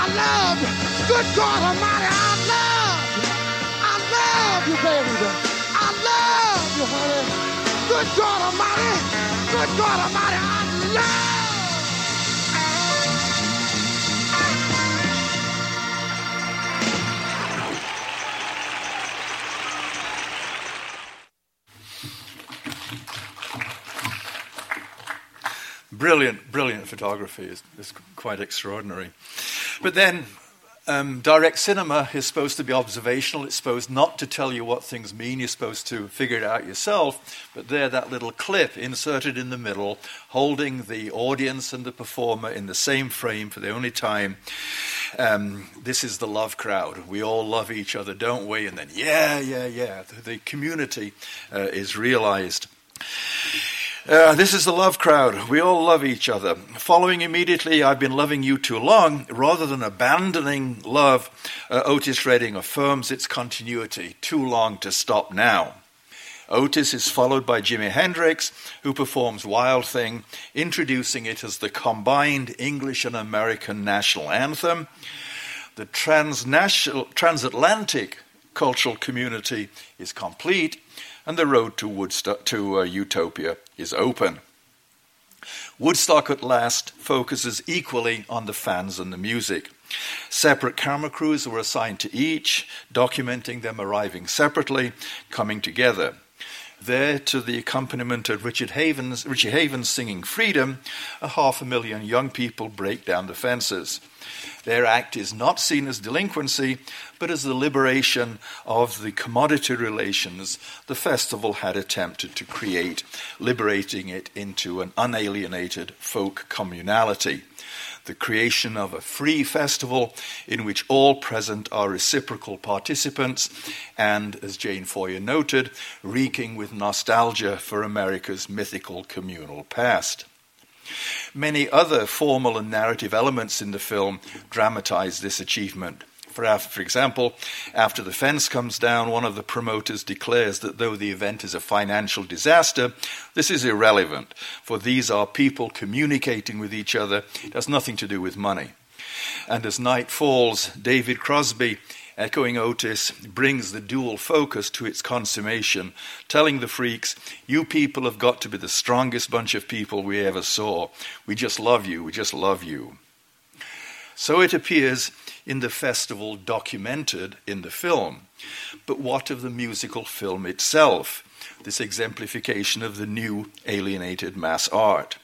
I love you. Good God Almighty, I love you. I love you, baby. I love you, honey. Good God Almighty. Good God Almighty, I love Brilliant, brilliant photography is, is quite extraordinary. But then, um, direct cinema is supposed to be observational. It's supposed not to tell you what things mean. You're supposed to figure it out yourself. But there, that little clip inserted in the middle, holding the audience and the performer in the same frame for the only time. Um, this is the love crowd. We all love each other, don't we? And then, yeah, yeah, yeah. The, the community uh, is realized. Uh, this is the love crowd. We all love each other. Following immediately, I've been loving you too long. Rather than abandoning love, uh, Otis Redding affirms its continuity. Too long to stop now. Otis is followed by Jimi Hendrix, who performs Wild Thing, introducing it as the combined English and American national anthem. The transnational, transatlantic cultural community is complete, and the road to Woodstock to uh, Utopia is open. Woodstock at last focuses equally on the fans and the music. Separate camera crews were assigned to each, documenting them arriving separately, coming together. There, to the accompaniment of Richard Havens, Richie Havens singing Freedom, a half a million young people break down the fences. Their act is not seen as delinquency, but as the liberation of the commodity relations the festival had attempted to create, liberating it into an unalienated folk communality. The creation of a free festival in which all present are reciprocal participants, and, as Jane Feuer noted, reeking with nostalgia for America's mythical communal past. Many other formal and narrative elements in the film dramatize this achievement. For, for example, after the fence comes down, one of the promoters declares that though the event is a financial disaster, this is irrelevant, for these are people communicating with each other. It has nothing to do with money. And as night falls, David Crosby echoing Otis, brings the dual focus to its consummation, telling the freaks, You people have got to be the strongest bunch of people we ever saw. We just love you, we just love you. So it appears in the festival documented in the film. But what of the musical film itself, this exemplification of the new alienated mass art?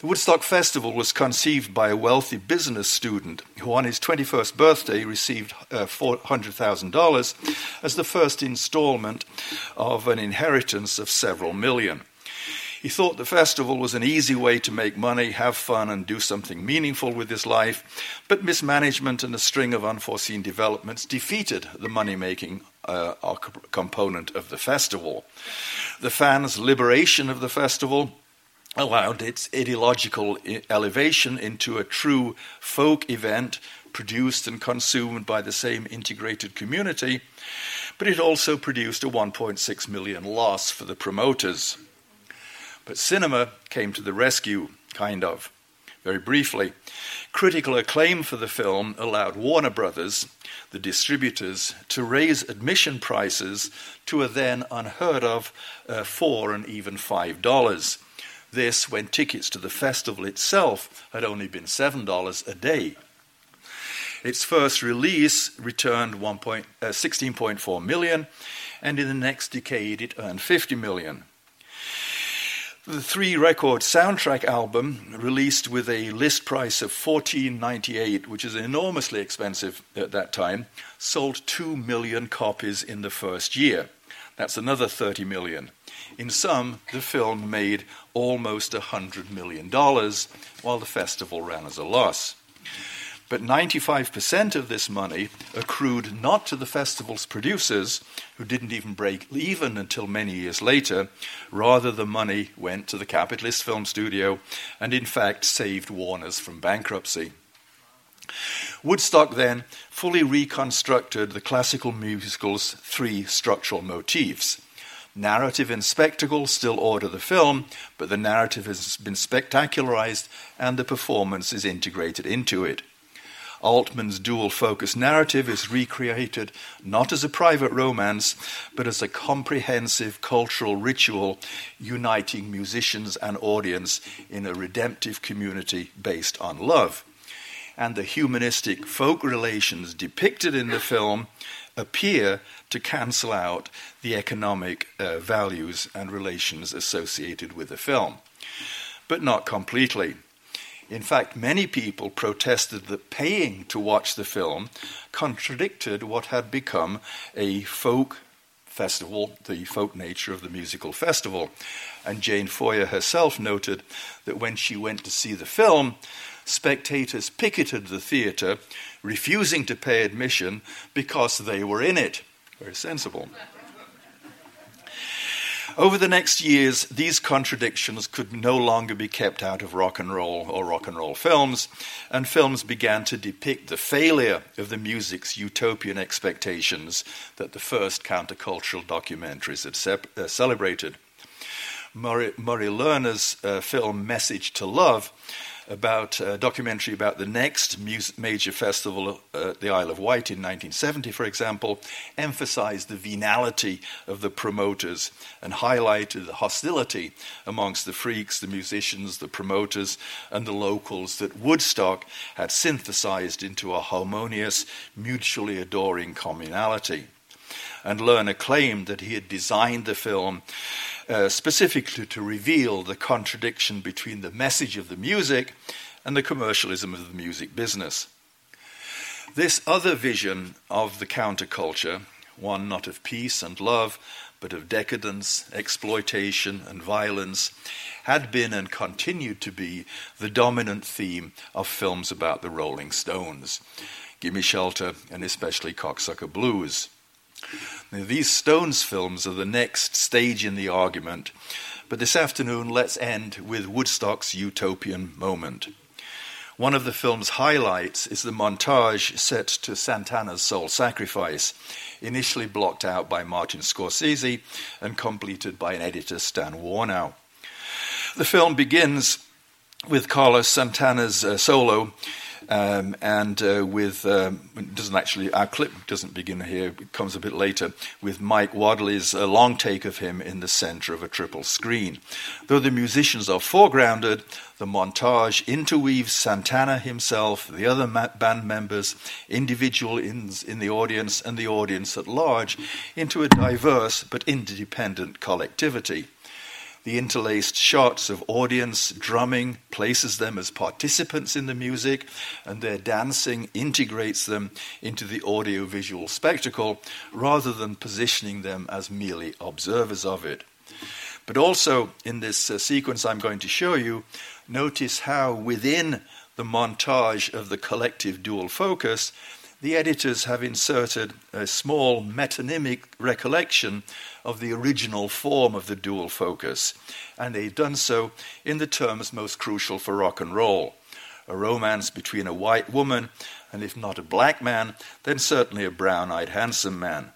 The Woodstock Festival was conceived by a wealthy business student who, on his 21st birthday, received uh, $400,000 as the first installment of an inheritance of several million. He thought the festival was an easy way to make money, have fun, and do something meaningful with his life, but mismanagement and a string of unforeseen developments defeated the money making uh, component of the festival. The fans' liberation of the festival allowed its ideological elevation into a true folk event produced and consumed by the same integrated community, but it also produced a 1.6 million loss for the promoters. But cinema came to the rescue, kind of. Very briefly, critical acclaim for the film allowed Warner Brothers, the distributors, to raise admission prices to a then unheard of uh, four and even five dollars. This when tickets to the festival itself had only been seven dollars a day. Its first release returned 16.4 uh, million, and in the next decade it earned 50 million. The three record soundtrack album, released with a list price of $14.98, which is enormously expensive at that time, sold 2 million copies in the first year. That's another 30 million. In sum, the film made almost $100 million, while the festival ran as a loss. But 95% of this money accrued not to the festival's producers, who didn't even break even until many years later. Rather, the money went to the capitalist film studio and, in fact, saved Warner's from bankruptcy. Woodstock then fully reconstructed the classical musical's three structural motifs. Narrative and spectacle still order the film, but the narrative has been spectacularized and the performance is integrated into it. Altman's dual focus narrative is recreated not as a private romance, but as a comprehensive cultural ritual uniting musicians and audience in a redemptive community based on love. And the humanistic folk relations depicted in the film appear to cancel out the economic uh, values and relations associated with the film, but not completely. In fact, many people protested that paying to watch the film contradicted what had become a folk festival, the folk nature of the musical festival. And Jane Feuer herself noted that when she went to see the film, spectators picketed the theatre, refusing to pay admission because they were in it. Very sensible. Over the next years, these contradictions could no longer be kept out of rock and roll or rock and roll films, and films began to depict the failure of the music's utopian expectations that the first countercultural documentaries had uh, celebrated. Murray, Murray Lerner's uh, film Message to Love about a documentary about the next major festival at the Isle of Wight in 1970, for example, emphasized the venality of the promoters and highlighted the hostility amongst the freaks, the musicians, the promoters, and the locals that Woodstock had synthesized into a harmonious, mutually adoring communality. And Lerner claimed that he had designed the film uh, specifically to reveal the contradiction between the message of the music and the commercialism of the music business. This other vision of the counterculture, one not of peace and love, but of decadence, exploitation, and violence, had been and continued to be the dominant theme of films about the Rolling Stones, Gimme Shelter, and especially Cocksucker Blues. Now, these Stones films are the next stage in the argument, but this afternoon let's end with Woodstock's utopian moment. One of the film's highlights is the montage set to Santana's Soul Sacrifice, initially blocked out by Martin Scorsese and completed by an editor, Stan Warnow. The film begins with Carlos Santana's uh, solo um, and uh, with um, doesn't actually our clip doesn't begin here; it comes a bit later with Mike Wadleigh's uh, long take of him in the centre of a triple screen. Though the musicians are foregrounded, the montage interweaves Santana himself, the other band members, individual ins in the audience, and the audience at large into a diverse but interdependent collectivity. The interlaced shots of audience drumming places them as participants in the music, and their dancing integrates them into the audiovisual spectacle rather than positioning them as merely observers of it. But also in this uh, sequence I'm going to show you, notice how within the montage of the collective dual focus, the editors have inserted a small metonymic recollection of the original form of the dual focus, and they've done so in the terms most crucial for rock and roll a romance between a white woman and, if not a black man, then certainly a brown eyed handsome man.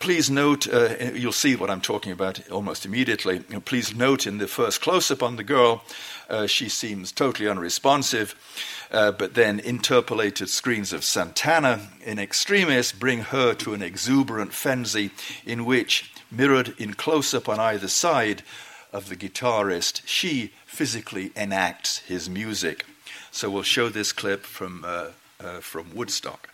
Please note, uh, you'll see what I'm talking about almost immediately. Please note in the first close up on the girl, uh, she seems totally unresponsive, uh, but then interpolated screens of Santana in extremis bring her to an exuberant frenzy in which, mirrored in close up on either side of the guitarist, she physically enacts his music. So we'll show this clip from, uh, uh, from Woodstock.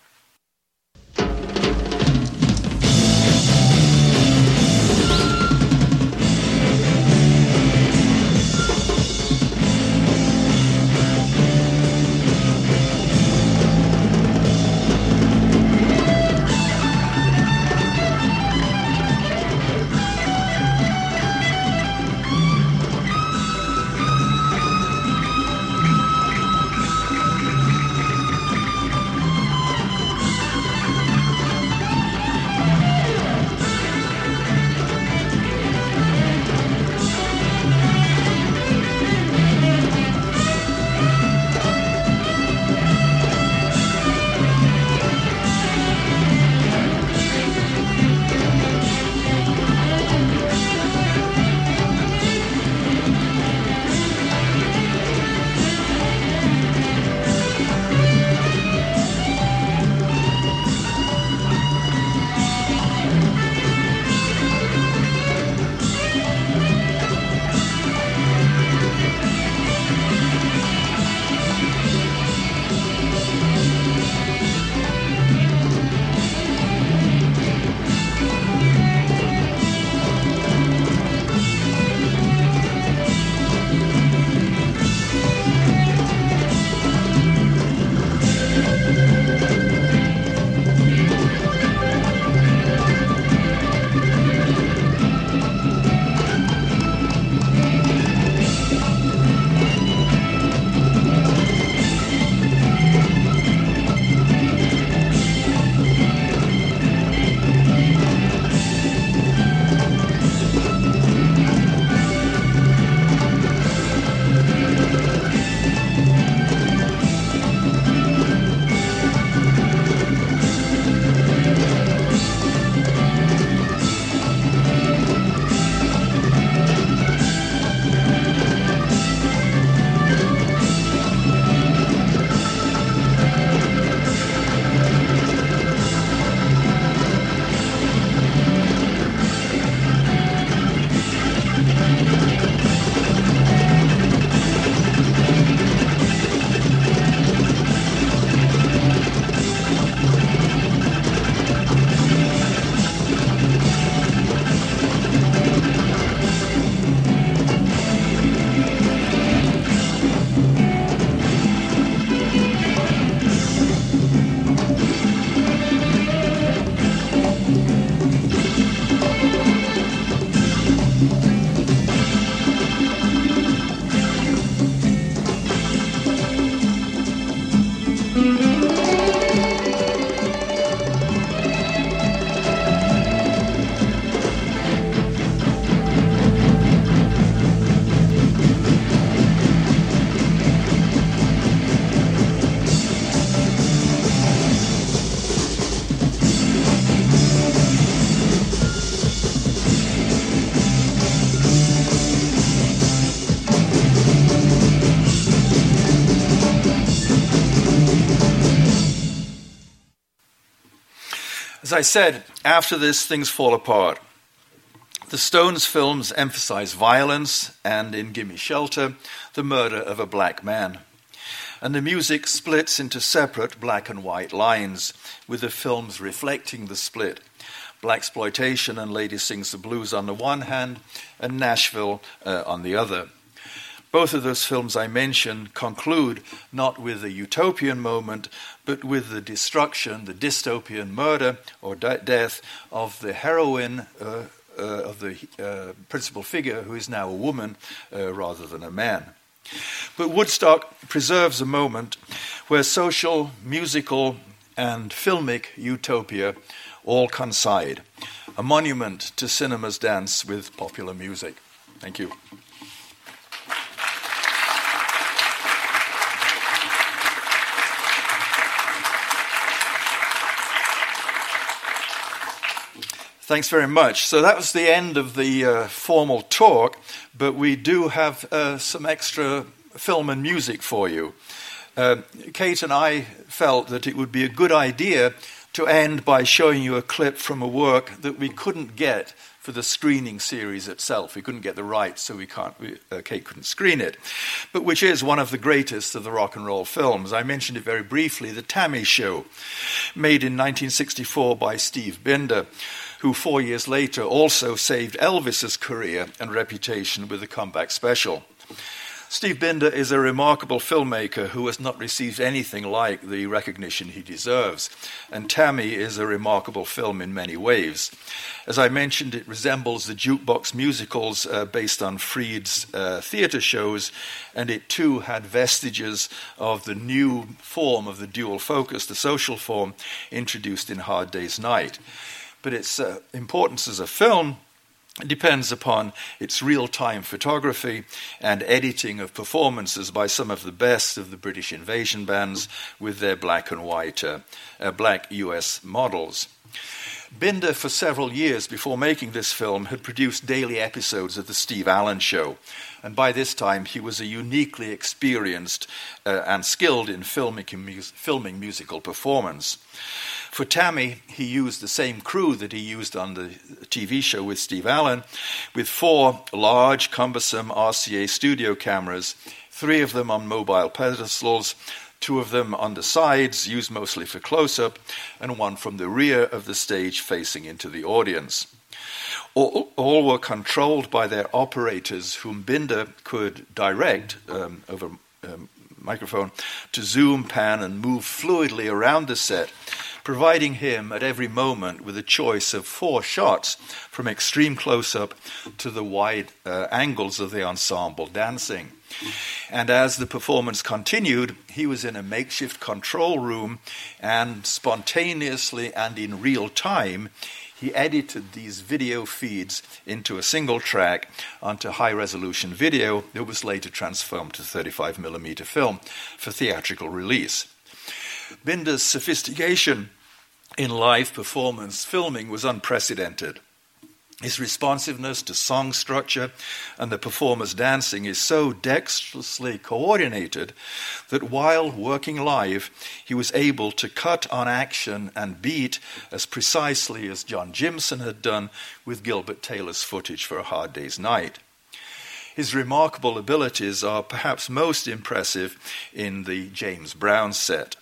As I said, after this, things fall apart. The Stones films emphasize violence, and in Gimme Shelter, the murder of a black man. And the music splits into separate black and white lines, with the films reflecting the split. Black exploitation and Lady Sings the Blues on the one hand, and Nashville uh, on the other. Both of those films I mentioned conclude not with a utopian moment, but with the destruction, the dystopian murder or de- death of the heroine uh, uh, of the uh, principal figure, who is now a woman uh, rather than a man. But Woodstock preserves a moment where social, musical, and filmic utopia all coincide, a monument to cinema's dance with popular music. Thank you. Thanks very much. So that was the end of the uh, formal talk, but we do have uh, some extra film and music for you. Uh, Kate and I felt that it would be a good idea to end by showing you a clip from a work that we couldn't get for the screening series itself. We couldn't get the rights, so we can't, we, uh, Kate couldn't screen it, but which is one of the greatest of the rock and roll films. I mentioned it very briefly The T.A.M.I Show, made in 1964 by Steve Binder who four years later also saved Elvis's career and reputation with the comeback special. Steve Binder is a remarkable filmmaker who has not received anything like the recognition he deserves, and T.A.M.I is a remarkable film in many ways. As I mentioned, it resembles the jukebox musicals uh, based on Freed's uh, theatre shows, and it too had vestiges of the new form of the dual focus, the social form, introduced in Hard Day's Night but its uh, importance as a film depends upon its real time photography and editing of performances by some of the best of the British invasion bands with their black and white, uh, uh, black US models. Binder, for several years before making this film, had produced daily episodes of The Steve Allen Show. And by this time, he was a uniquely experienced uh, and skilled in filming, filming musical performance. For T.A.M.I, he used the same crew that he used on the TV show with Steve Allen, with four large, cumbersome RCA studio cameras, three of them on mobile pedestals, two of them on the sides, used mostly for close up, and one from the rear of the stage facing into the audience. All, all were controlled by their operators, whom Binder could direct um, over um, microphone to zoom, pan, and move fluidly around the set providing him at every moment with a choice of four shots from extreme close up to the wide uh, angles of the ensemble dancing. And as the performance continued, he was in a makeshift control room and spontaneously and in real time, he edited these video feeds into a single track onto high resolution video that was later transformed to 35mm film for theatrical release. Binder's sophistication in live performance filming was unprecedented. His responsiveness to song structure and the performer's dancing is so dexterously coordinated that while working live, he was able to cut on action and beat as precisely as John Jympson had done with Gilbert Taylor's footage for A Hard Day's Night. His remarkable abilities are perhaps most impressive in the James Brown set.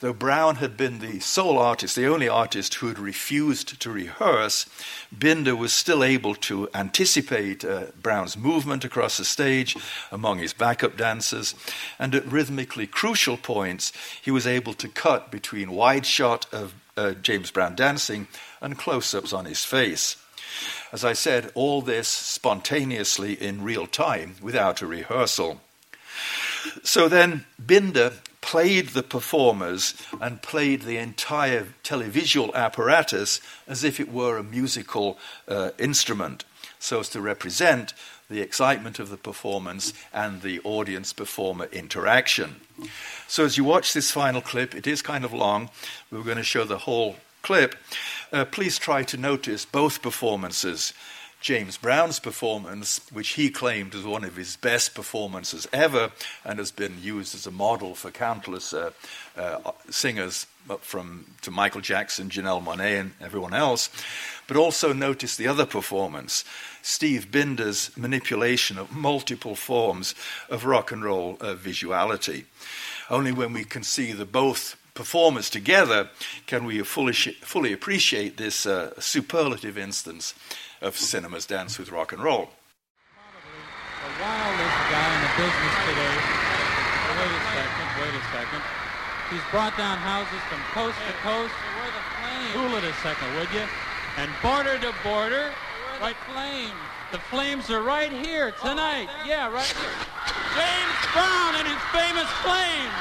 Though Brown had been the sole artist, the only artist who had refused to rehearse, Binder was still able to anticipate uh, Brown's movement across the stage among his backup dancers, and at rhythmically crucial points, he was able to cut between wide shot of uh, James Brown dancing and close ups on his face. As I said, all this spontaneously in real time without a rehearsal. So then Binder played the performers and played the entire televisual apparatus as if it were a musical uh, instrument, so as to represent the excitement of the performance and the audience performer interaction. So, as you watch this final clip, it is kind of long. We're going to show the whole clip. Uh, please try to notice both performances. James Brown's performance, which he claimed was one of his best performances ever and has been used as a model for countless uh, uh, singers from to Michael Jackson, Janelle Monáe, and everyone else. But also notice the other performance, Steve Binder's manipulation of multiple forms of rock and roll uh, visuality. Only when we can see the both performers together can we fully, fully appreciate this uh, superlative instance of cinema's dance with rock and roll. Probably the wildest guy in the business today. Wait a second, wait a second. He's brought down houses from coast to coast. Cool it a second, would you? And border to border. Right, flames. The flames are right here tonight. Yeah, right here. James Brown and his famous flames.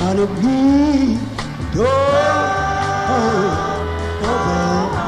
Wanna be your big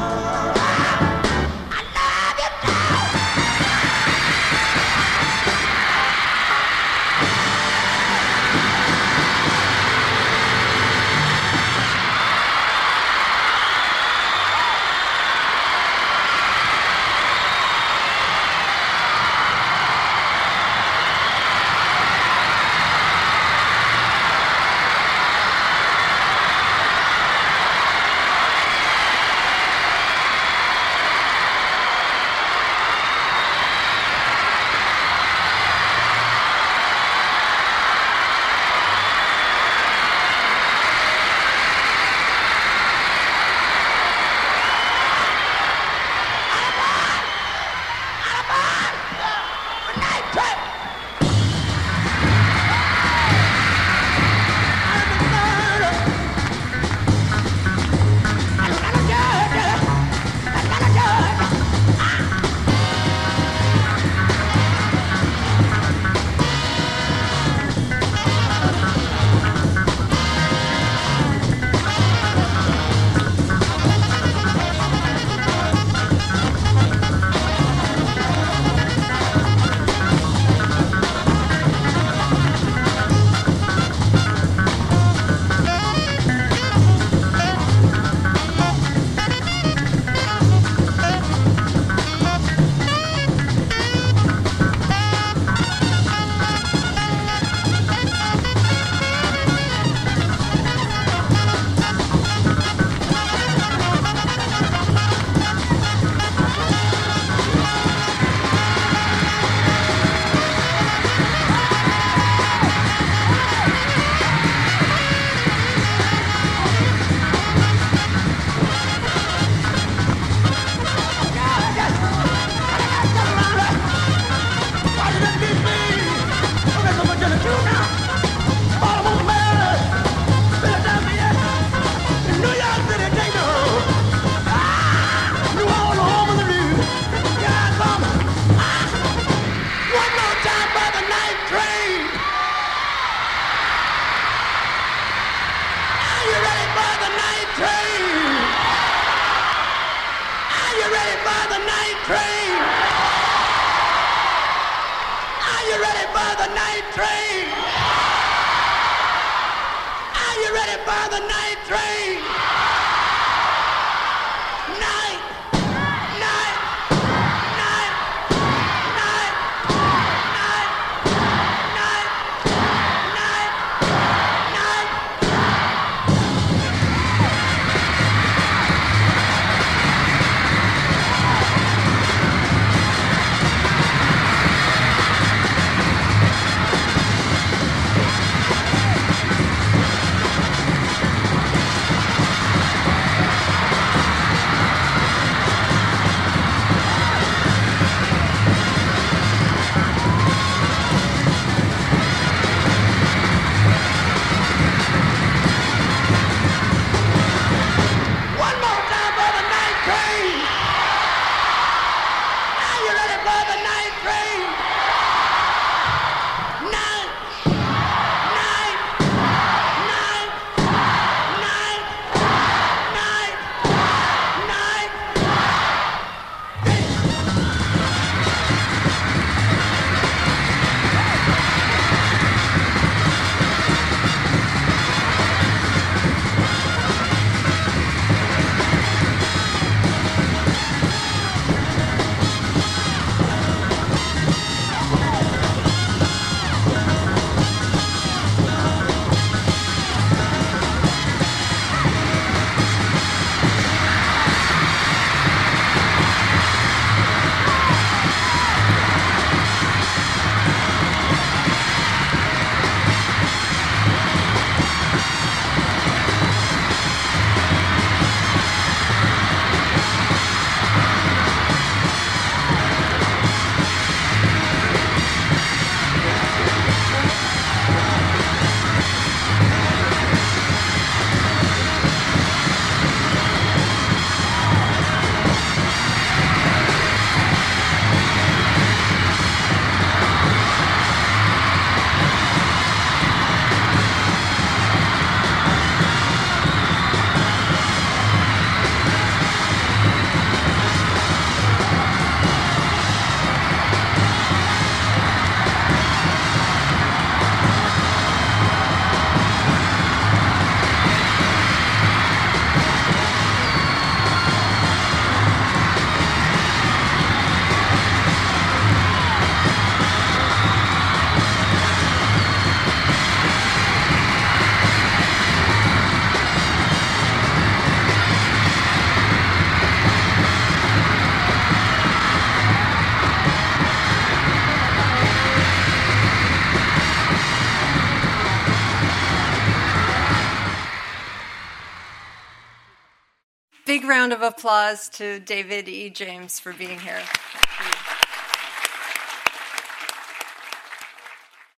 round of applause to David E. James for being here.